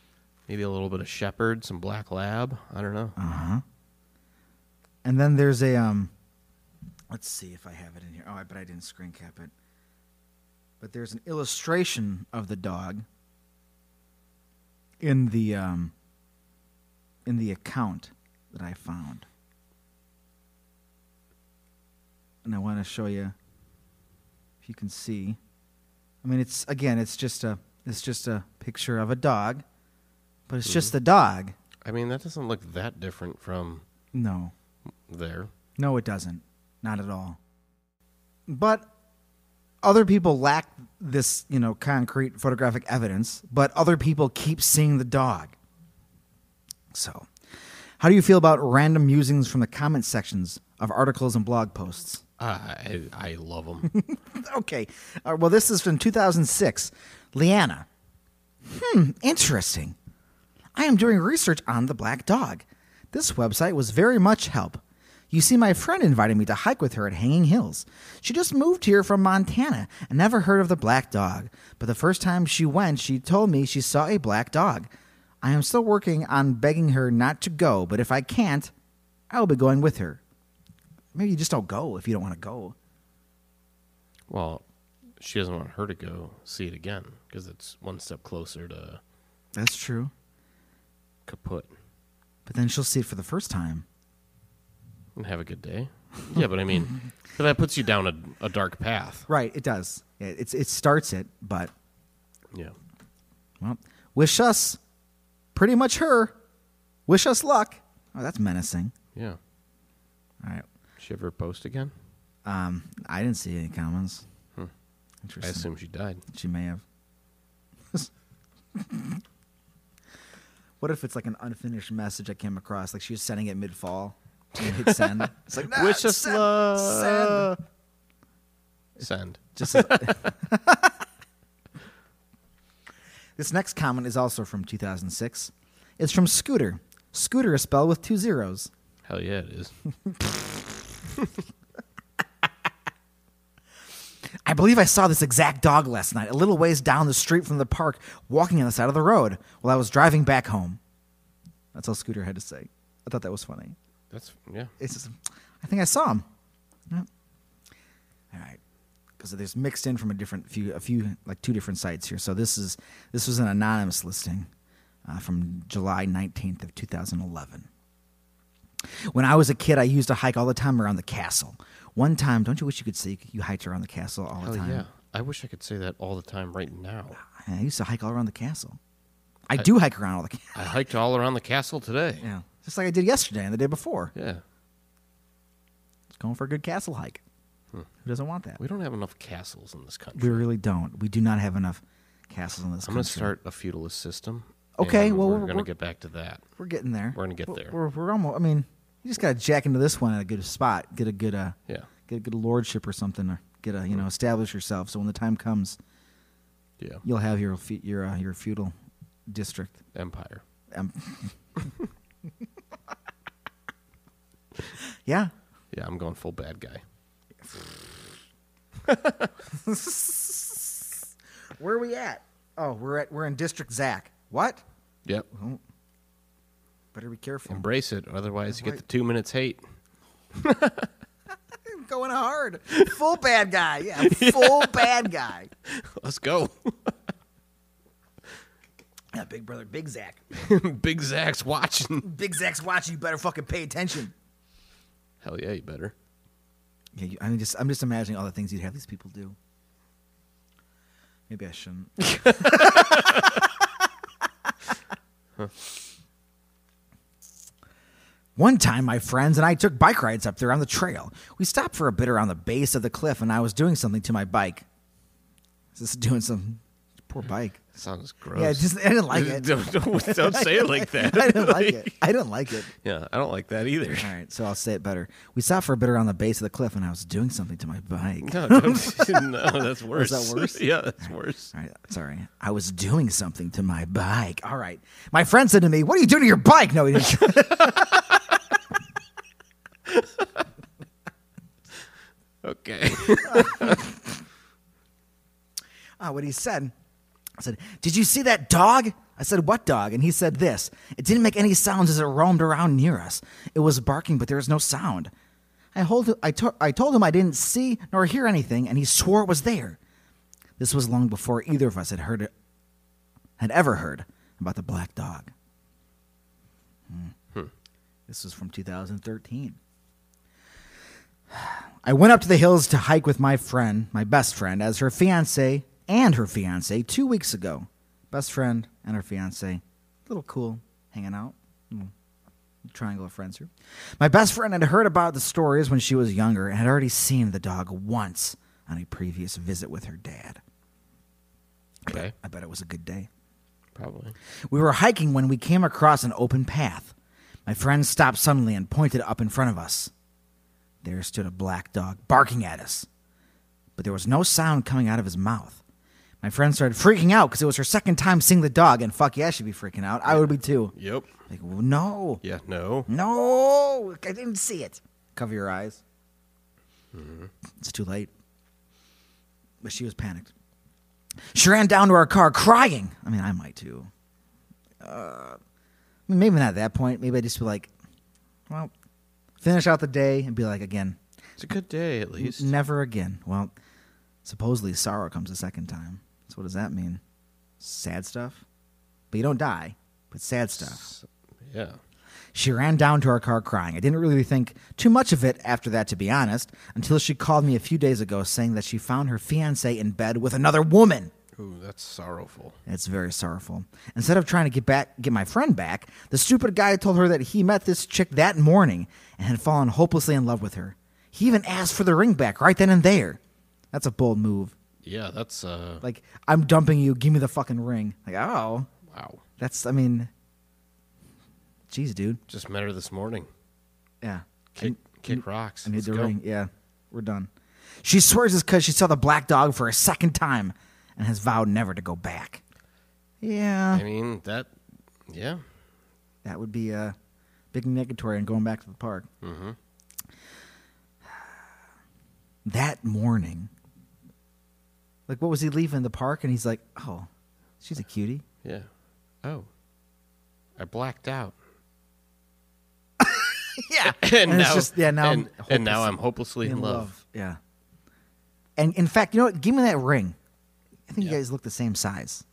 [LAUGHS] maybe a little bit of shepherd, some black lab. I don't know. Uh huh. And then there's a um. Let's see if I have it in here. Oh, I but I didn't screen cap it. But there's an illustration of the dog in the um. In the account that I found, and I want to show you. If you can see, I mean, it's again, it's just a, it's just a picture of a dog, but it's just mm-hmm. the dog. I mean, that doesn't look that different from No, there. No, it doesn't. Not at all. But other people lack this, you know, concrete photographic evidence, but other people keep seeing the dog. So, how do you feel about random musings from the comment sections of articles and blog posts? I I love them. [LAUGHS] Okay. Uh, well, this is from 2006. Leanna. Hmm, interesting. I am doing research on the black dog. This website was very much help. You see, my friend invited me to hike with her at Hanging Hills. She just moved here from Montana and never heard of the black dog. But the first time she went, she told me she saw a black dog. I am still working on begging her not to go, but if I can't, I will be going with her. Maybe you just don't go if you don't want to go. Well, she doesn't want her to go see it again because it's one step closer to That's true. kaput But then she'll see it for the first time. and have a good day. yeah, but I mean, [LAUGHS] that puts you down a, a dark path. Right, it does. Yeah, It's it starts it, but Yeah. well, wish us pretty much her. Wish us luck. Oh, that's menacing. Yeah. All right. She ever post again? Um, I didn't see any comments. Hmm. I Interesting. assume she died. She may have. [LAUGHS] what if it's like an unfinished message I came across? Like she was sending it mid fall. Hit send. [LAUGHS] It's like, nah, Wish us send, luck. Send. Send. Just as- [LAUGHS] this next comment is also from 2006. It's from Scooter. Scooter is spelled with two zeros. Hell yeah, it is. [LAUGHS] I believe I saw this exact dog last night, a little ways down the street from the park, walking on the side of the road while I was driving back home. That's all Scooter had to say. I thought that was funny. That's yeah. It's just, I think I saw him. Yeah. All right, because there's mixed in from a different few, a few like two different sites here. So this is this was an anonymous listing uh, from July 19th of 2011. When I was a kid, I used to hike all the time around the castle. One time, don't you wish you could say you hiked around the castle all Hell the time? yeah. I wish I could say that all the time right now. I used to hike all around the castle. I, do hike around all the castle. [LAUGHS] I hiked all around the castle today. Yeah, just like I did yesterday and the day before. Yeah. It's going for a good castle hike. Hmm. Who doesn't want that? We don't have enough castles in this country. We really don't. We do not have enough castles in this country. I'm going to country. start a feudalist system. Okay, and well, we're, we're- going we're- to get back to that. We're getting there. We're gonna get there. We're, we're almost. I mean, you just got to jack into this one at a good spot. Get a good uh, Yeah. get a good lordship or something, or get a you know establish yourself. So when the time comes, Yeah. you'll have your fe- your uh, your feudal district. Empire. Um, [LAUGHS] yeah. Yeah, I'm going full bad guy. [LAUGHS] Where are we at? Oh, we're at we're in District Zach. What? Yep. Better be careful. Embrace it, otherwise you get the two minutes hate. [LAUGHS] Going hard. Full bad guy. Yeah, full [LAUGHS] bad guy. Let's go. [LAUGHS] Yeah, big brother, big Zach. Big Zach's watching. Big Zach's watching. You better fucking pay attention. Hell yeah, you better. Yeah, you, I'm just I'm just imagining all the things you'd have these people do. Maybe I shouldn't. One time, my friends and I took bike rides up there on the trail. We stopped for a bit around the base of the cliff, and I was doing something to my bike. Just doing some poor bike. Sounds gross. Yeah, just I didn't like it. [LAUGHS] don't, don't, don't [LAUGHS] say it like that. I didn't like it. [LAUGHS] I didn't like it. Yeah, I don't like that either. All right, so I'll say it better. We stopped for a bit around the base of the cliff, and I was doing something to my bike. No, don't, no, that's worse. that worse? Yeah, that's worse. All right, sorry. I was doing something to my bike. All right. My friend said to me, "What are you doing to your bike?" No, he didn't. [LAUGHS] Okay. [LAUGHS] Ah, what he said. I said, "Did you see that dog?" I said, "What dog?" And he said this. It didn't make any sounds as it roamed around near us. It was barking, but there was no sound. I, hold, I, to, I told him I didn't see nor hear anything, and he swore it was there. This was long before either of us had heard it, had ever heard about the black dog. Hmm. This was from 2013. I went up to the hills to hike with my friend, my best friend, as her fiance and her fiance two weeks ago. Best friend and her fiance. Little cool, hanging out. Little triangle of friends here. My best friend had heard about the stories when she was younger and had already seen the dog once on a previous visit with her dad. Okay. I bet it was a good day. Probably. We were hiking when we came across an open path. My friend stopped suddenly and pointed up in front of us. There stood a black dog barking at us, but there was no sound coming out of his mouth. My friend started freaking out because it was her second time seeing the dog, and fuck yeah, she'd be freaking out. I would be too. Yep. Like, no, Yeah. No. no, I didn't see it. Cover your eyes. It's too late. But she was panicked. She ran down to our car crying. I mean, I might too. uh, maybe not at that point. Maybe I'd just be like, well, finish out the day and be like, again, It's a good day at least. never again. Well, supposedly sorrow comes a second time. So what does that mean? Sad stuff? But you don't die, but sad stuff. Yeah. She ran down to our car crying. I didn't really think too much of it after that, to be honest, until she called me a few days ago saying that she found her fiance in bed with another woman. Ooh, that's sorrowful. It's very sorrowful. Instead of trying to get back, get my friend back, the stupid guy told her that he met this chick that morning and had fallen hopelessly in love with her. He even asked for the ring back right then and there. That's a bold move. Yeah, that's uh Like, I'm dumping you. Give me the fucking ring. Like, oh, wow. that's. I mean, jeez, dude. Just met her this morning. Yeah. Kick kick rocks. I need Let's the go. ring. Yeah, we're done. She swears it's because she saw the black dog for a second time and has vowed never to go back. Yeah, I mean that yeah. that would be a big negatory and going back to the park. Mm-hmm. [SIGHS] That morning, like, what was he leaving the park? And he's like, "Oh, she's a cutie." Yeah. Oh. I blacked out. [LAUGHS] yeah, [LAUGHS] and, And it's now, just- yeah, now and, I'm and now I'm hopelessly in, love. Yeah. And in fact, you know what? Give me that ring. I think you guys look the same size.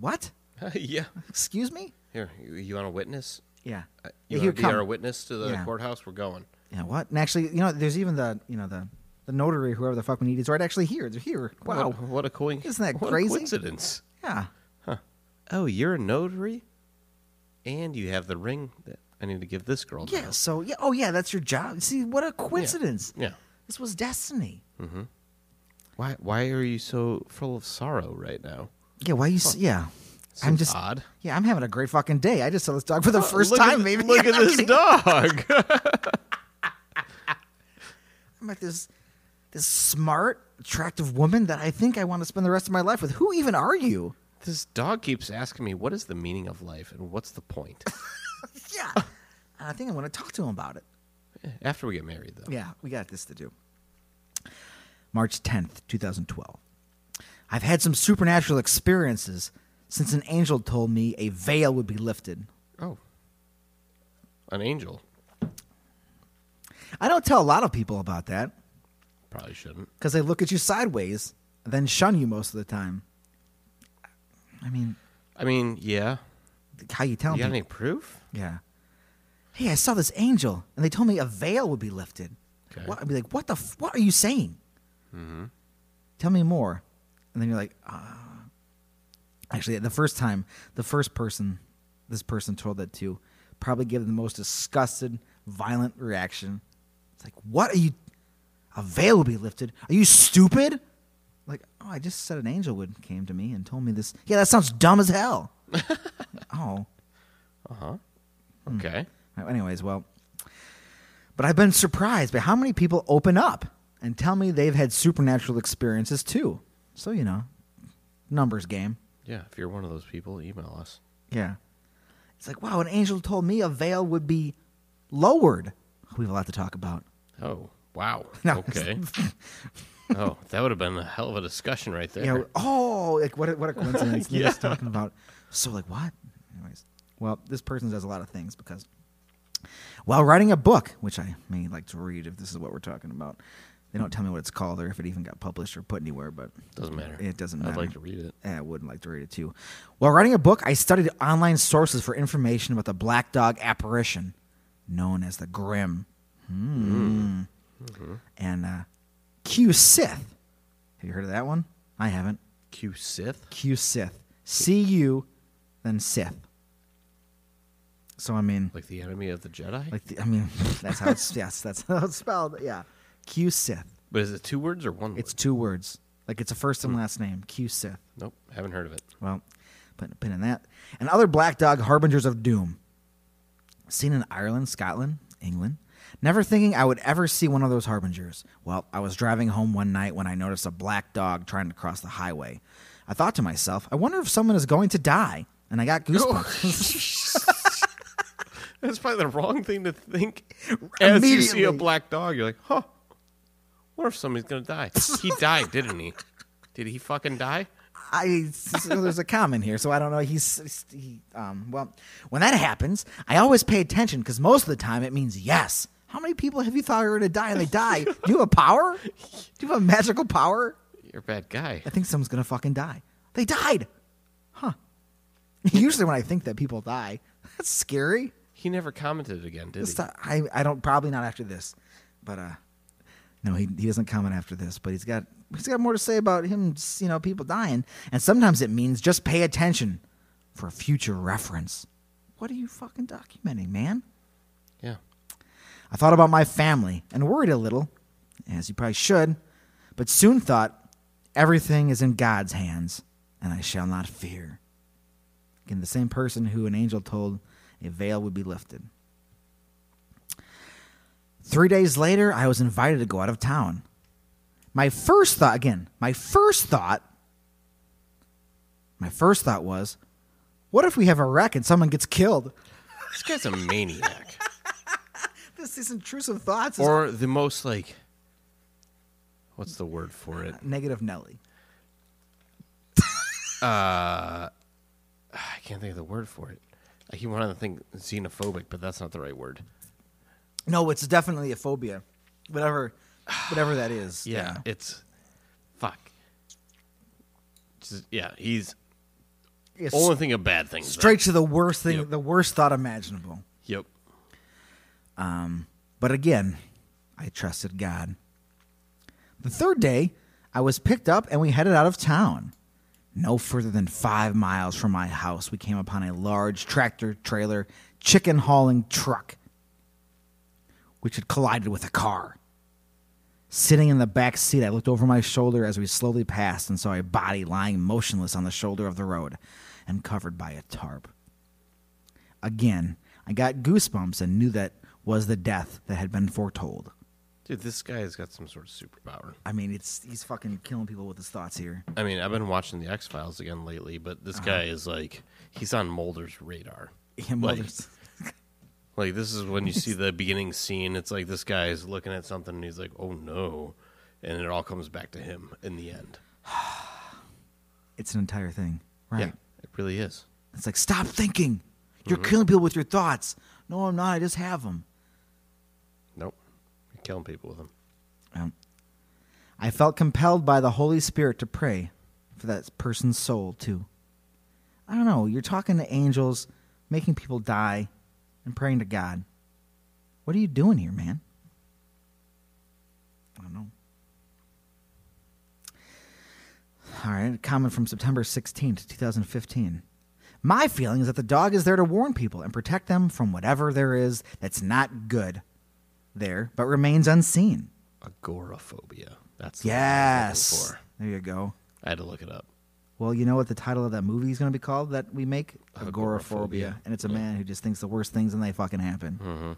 What? [LAUGHS] yeah. Excuse me? Here, you, you want a witness? Yeah. Uh, You here, want to be come. our witness to the Yeah. courthouse? We're going. Yeah, what? And actually, you know, there's even the, you know, the the notary, whoever the fuck we need, is right actually here. They're here. Wow. What, what a coincidence! Isn't that what crazy? A coincidence. Yeah. Oh, you're a notary, and you have the ring that I need to give this girl. Yeah. now. So yeah. Oh yeah, that's your job. See, what a coincidence. Yeah. This was destiny. Why? Why are you so full of sorrow right now? Yeah. Why you? s Yeah. I'm just. odd. Yeah, I'm having a great fucking day. I just saw this dog for the uh, first Look time. At, maybe. Look at [LAUGHS] this dog. [LAUGHS] I'm like this, this smart, attractive woman that I think I want to spend the rest of my life with. Who even are you? this dog keeps asking me, "What is the meaning of life, and what's the point?" [LAUGHS] Yeah. and I think I want to talk to him about it. After we get married, though. Yeah, we got this to do. March 10th, 2012. I've had some supernatural experiences since an angel told me a veil would be lifted. Oh, an angel. I don't tell a lot of people about that Probably shouldn't. because they look at you sideways, then shun you most of the time. I mean, I mean, yeah. how you tell You got people? any proof? Yeah. Hey, I saw this angel, and they told me a veil would be lifted. Okay. What? I'd be like, what the? F- what are you saying? Mm-hmm. Tell me more. And then you're like, ah. Actually, the first time, the first person, this person told that to, probably gave the most disgusted, violent reaction. It's like, what are you? A veil will be lifted. Are you stupid? Like, oh, I just said an angel would came to me and told me this. Yeah, that sounds dumb as hell. [LAUGHS] oh. Uh huh. Hmm. Okay. Anyways, well, but I've been surprised by how many people open up and tell me they've had supernatural experiences too. So, you know, numbers game. Yeah. If you're one of those people, email us. Yeah. It's like, wow, an angel told me a veil would be lowered. We have a lot to talk about. Oh, wow. [LAUGHS] No. Okay. [LAUGHS] oh, that would have been a hell of a discussion right there. Know, oh, like what a, what a coincidence. [LAUGHS] yeah. Yeah. Just talking about. So, like, what? Anyways, well, this person does a lot of things because while writing a book, which I may like to read if this is what we're talking about, they don't tell me what it's called or if it even got published or put anywhere, but Doesn't matter. It doesn't matter. I'd like to read it. Eh, I wouldn't like to read it too. While writing a book, I studied online sources for information about the black dog apparition, known as the Grim. Hmm. And uh, Q Sith. Have you heard of that one? I haven't. Q Sith. Q Sith. C U, then Sith. So I mean, Like the enemy of the Jedi? like the, I mean, [LAUGHS] that's how it's yes, that's how it's spelled. Yeah, Q Sith. but is it two words or one It's word? two words. Like it's a first and hmm. last name. Q Sith. Nope. Haven't heard of it. Well, putting a pin in that. And other black dog harbingers of doom. Seen in Ireland, Scotland, England. Never thinking I would ever see one of those harbingers. Well, I was driving home one night when I noticed a black dog trying to cross the highway. I thought to myself, I wonder if someone is going to die. And I got [LAUGHS] oh, goosebumps. [LAUGHS] That's probably the wrong thing to think. [LAUGHS] As you see a black dog, you're like, huh. If somebody's gonna die? he died, didn't he? Did he fucking die? I so there's a comment here, so I don't know. He's he, um well, when that happens, I always pay attention because most of the time it means yes. How many people have you thought were going to die and they die? [LAUGHS] Do you have a power? Do you have a magical power? You're a bad guy. I think someone's to fucking die. They died. Huh. Usually when I think that people die, [LAUGHS] that's scary. He never commented again, did he? I I don't probably not after this, but uh, no, he he doesn't comment after this. But he's got he's got more to say about him. You know, people dying, and sometimes it means just pay attention for future reference. What are you fucking documenting, man? Yeah. I thought about my family and worried a little, as you probably should, but soon thought everything is in God's hands, and I shall not fear. Again, the same person who an angel told a veil would be lifted. Three days later, I was invited to go out of town. My first thought, again, my first thought, my first thought was, what if we have a wreck and someone gets killed? This guy's a maniac. [LAUGHS] This these intrusive thoughts or the most like what's the word for it? negative Nelly. uh, I can't think of the word for it. I keep wanting to think xenophobic, but that's not the right word. No, it's definitely a phobia. Whatever whatever that is. [SIGHS] Yeah, it's fuck. Just- yeah, he's It's only thing of bad things. straight to the worst thing, Yep. the worst thought imaginable. Yep. Um, but again, I trusted God. The third day, I was picked up and we headed out of town. No further than five miles from my house, we came upon a large tractor trailer chicken hauling truck, which had collided with a car. Sitting in the back seat, I looked over my shoulder as we slowly passed and saw a body lying motionless on the shoulder of the road and covered by a tarp. Again, I got goosebumps and knew that was the death that had been foretold. Dude, this guy has got some sort of superpower. I mean, it's he's fucking killing people with his thoughts here. I mean, I've been watching the X Files again lately, but this uh-huh. guy is like he's on Mulder's radar. Him Like- others- Like this is when you see the beginning scene. It's like this guy is looking at something and he's like, "Oh no," and it all comes back to him in the end. [SIGHS] it's an entire thing, right? Yeah, it really is. It's like stop thinking. You're Mm-hmm. killing people with your thoughts. No, I'm not. I just have them. Nope, you're killing people with them. Um, I felt compelled by the Holy Spirit to pray for that person's soul too. I don't know. You're talking to angels, making people die, and praying to God. What are you doing here, man? I don't know. All right, a comment from September 16th, 2015. My feeling is that the dog is there to warn people and protect them from whatever there is that's not good there, but remains unseen. Agoraphobia. That's the word I was Yes. There you go. I had to look it up. Well, you know what the title of that movie is going to be called that we make? Agoraphobia. Agoraphobia. And it's a man who just thinks the worst things and they fucking happen.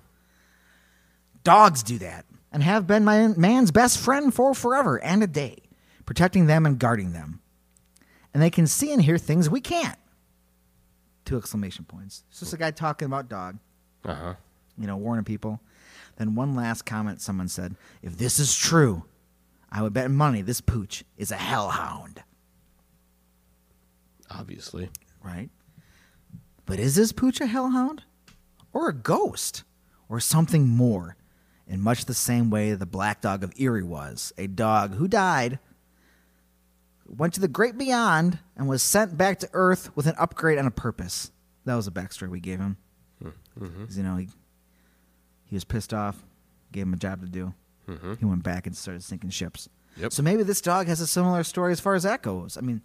Dogs do that and have been my man's best friend for forever and a day, protecting them and guarding them. And they can see and hear things we can't. Two exclamation points. It's just a guy talking about dog, Uh huh. you know, warning people. Then one last comment someone said, If this is true, I would bet money this pooch is a hellhound. Obviously. Right? But is this pooch a hellhound? Or a ghost? Or something more? In much the same way the black dog of Erie was, a dog who died, went to the great beyond, and was sent back to Earth with an upgrade and a purpose. That was the backstory we gave him. Hmm. Mm-hmm. 'Cause, You know, he, he was pissed off, gave him a job to do. Mm-hmm. He went back and started sinking ships. Yep. So maybe this dog has a similar story as far as that goes. I mean,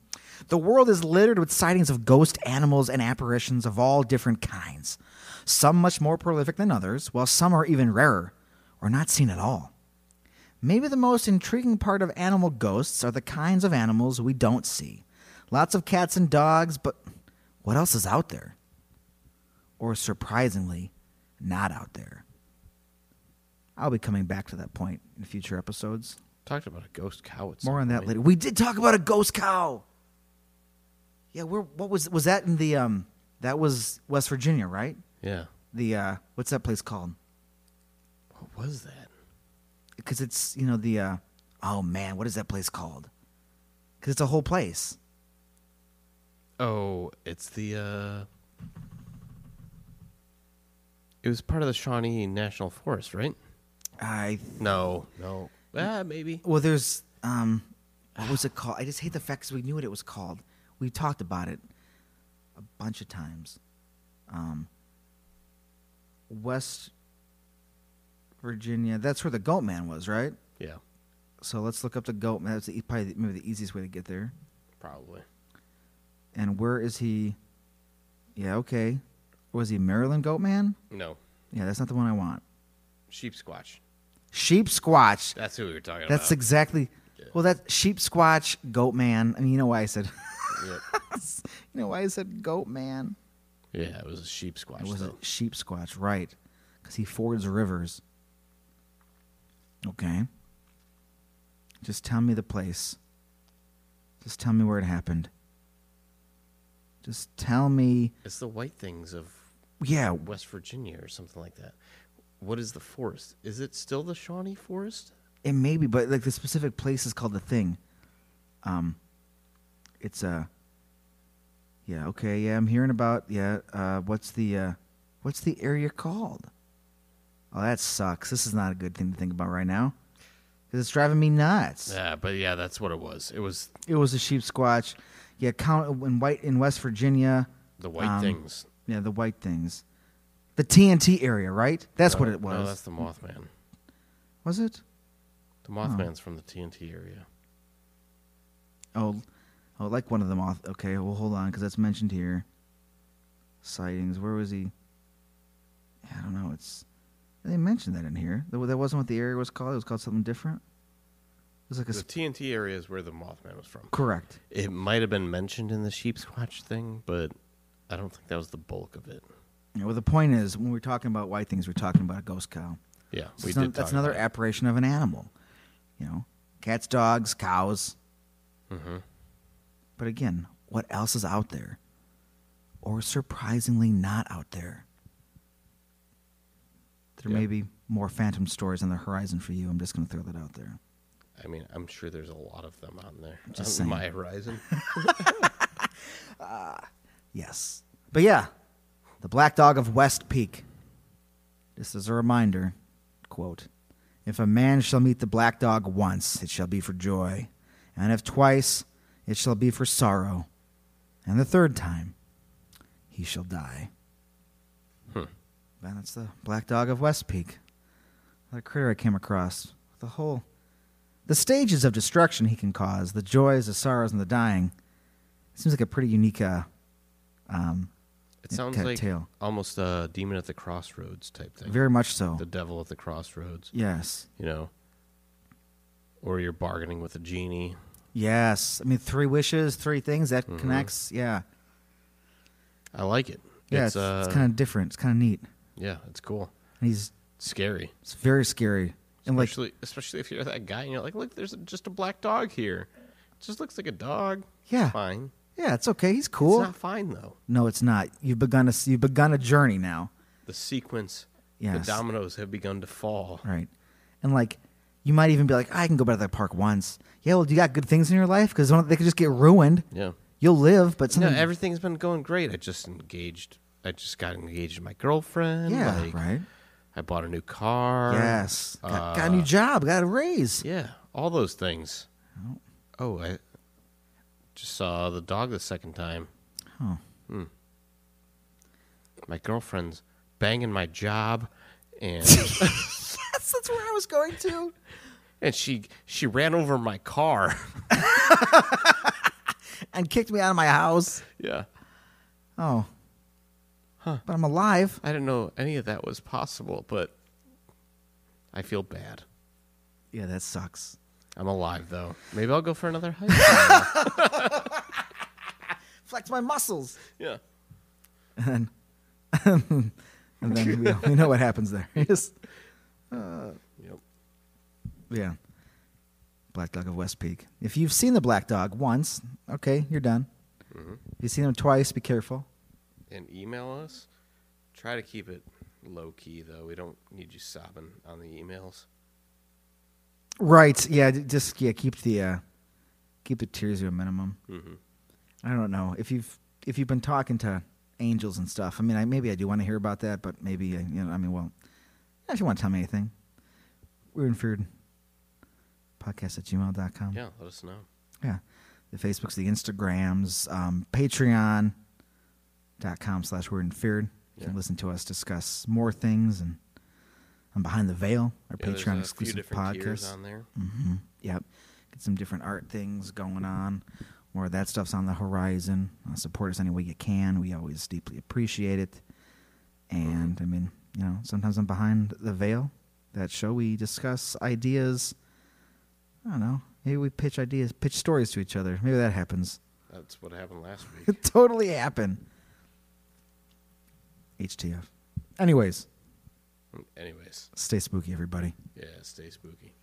the world is littered with sightings of ghost animals and apparitions of all different kinds. Some much more prolific than others, while some are even rarer or not seen at all. Maybe the most intriguing part of animal ghosts are the kinds of animals we don't see. Lots of cats and dogs, but what else is out there? Or surprisingly, not out there. I'll be coming back to that point in future episodes. Talked about a ghost cow. At More on that point. later. We did talk about a ghost cow. Yeah, where what was was that in the um that was West Virginia, right? Yeah. The uh what's that place called? What was that? Cuz it's, you know, the uh oh man, what is that place called? Cuz it's a whole place. Oh, it's the. uh It was part of the Shawnee National Forest, right? I No, no. Ah, maybe. well, there's um, what was it called? I just hate the fact 'cause we knew what it was called. We talked about it a bunch of times. Um, West Virginia. That's where the Goat Man was, right? Yeah, So let's look up the Goat Man. That's the, probably maybe the easiest way to get there. probably. And where is he? Yeah, okay. Was he Maryland Goat Man? No, Yeah, that's not the one I want. sheep squatch. Sheep Squatch. That's who we were talking about. That's exactly. Well, that Sheep Squatch Goat Man. I mean, you know why I said. [LAUGHS] Yep. you know why I said Goat Man? Yeah, it was a sheep squatch. It was a though. sheep squatch, right? Because he fords rivers. Okay. Just tell me the place. Just tell me where it happened. Just tell me. It's the white things of Yeah, West Virginia or something like that. What is the forest? Is it still the Shawnee Forest? it may be, but like the specific place is called the thing. Um, it's a. yeah. Okay. Yeah, I'm hearing about. Yeah. Uh, what's the uh, what's the area called? Oh, that sucks. This is not a good thing to think about right now. Cause it's driving me nuts. Yeah, but yeah, that's what it was. It was It was a sheep squatch. Yeah, count in white in West Virginia. the white Um, things. Yeah, the white things. The TNT area, right? That's what it was. No, that's the Mothman. was it? The Mothman's from the TNT area. Oh, oh, like one of them off. Okay, well, hold on, because that's mentioned here. Sightings. Where was he? I don't know. It's they mentioned that in here. That wasn't what the area was called. It was called something different. It was like a The sp- TNT area is where the Mothman was from. correct. It might have been mentioned in the sheep squatch thing, but I don't think that was the bulk of it. Yeah, well, the point is, when we're talking about white things, we're talking about a ghost cow. Yeah, So we did. that's another apparition of an animal. You know, cats, dogs, cows. hmm But again, what else is out there? Or surprisingly not out there? There Yeah. may be more phantom stories on the horizon for you. I'm just going to throw that out there. I mean, I'm sure there's a lot of them on there. Just on saying. my horizon. [LAUGHS] Yes. But yeah, the Black Dog of West Peak. Just as a reminder, quote, If a man shall meet the black dog once, it shall be for joy, and if twice, it shall be for sorrow, and the third time, he shall die. Hmm. And that's the Black Dog of West Peak. That critter I came across. The whole. The stages of destruction he can cause, the joys, the sorrows, and the dying. It Seems like a pretty unique uh, um, It sounds kinda like tail. almost a demon at the crossroads type thing. very much so. the devil at the crossroads, yes. you know. Or you're bargaining with a genie. Yes. I mean, three wishes, three things that Mhm. connects. Yeah. I like it. Yeah. it's, It's, uh, it's kind of different. It's kind of neat. yeah, it's cool. And he's Scary. it's very scary. And like, especially, especially if you're that guy and you're like, look, there's just a black dog here. It just looks like a dog. yeah, Fine. Yeah, it's okay. He's cool. It's not fine though. no, it's not. You've begun a you've begun a journey now. The sequence, Yes. the dominoes have begun to fall. Right. And like, you might even be like, I can go back to that park once. Yeah. Well, do you got good things in your life? Because they could just get ruined. Yeah. You'll live, but No, something. everything's been going great. I just engaged. I just got engaged to my girlfriend. yeah. like, right. I bought a new car. yes. Got, got a uh, new job. Got a raise. Yeah, all those things. Oh, I just saw the dog the second time. Oh. Hmm. My girlfriend's banging my job, and [LAUGHS] yes, that's where I was going to. and she she ran over my car. [LAUGHS] and kicked me out of my house. yeah, Oh. Huh. But I'm alive. I didn't know any of that was possible, but I feel bad. Yeah, that sucks. I'm alive though. Maybe I'll go for another hike. [LAUGHS] Flex my muscles. yeah. And [LAUGHS] then, and then we, we know what happens there. [LAUGHS] Just, Yep. yeah. Black Dog of West Peak. If you've seen the Black Dog once, okay, you're done. Mhm. If you've seen him twice, be careful. And email us. Try to keep it low key though. We don't need you sobbing on the emails. Right. Yeah. Just yeah. Keep the uh, keep the tears to a minimum. Mm-hmm. I don't know if you've if you've been talking to angels and stuff, I mean, I, maybe I do want to hear about that, but maybe uh, you know, I mean, well, if you want to tell me anything, weird and feared podcast at gmail.com. Yeah, let us know. Yeah. The Facebooks, the Instagrams, um, Patreon.com slash Weird and Feared. You can listen to us discuss more things and on Behind the Veil, our Yeah, Patreon exclusive podcast. on there. hmm Yep. Get some different art things going on. More of that stuff's on the horizon. Uh, support us any way you can. We always deeply appreciate it. And I mean, you know, sometimes I'm behind the veil. That show we discuss ideas. I don't know. Maybe we pitch ideas, pitch stories to each other. Maybe that happens. That's what happened last [LAUGHS] week. It totally happened. HTF. Anyways, Anyways, stay spooky, everybody. Yeah, stay spooky.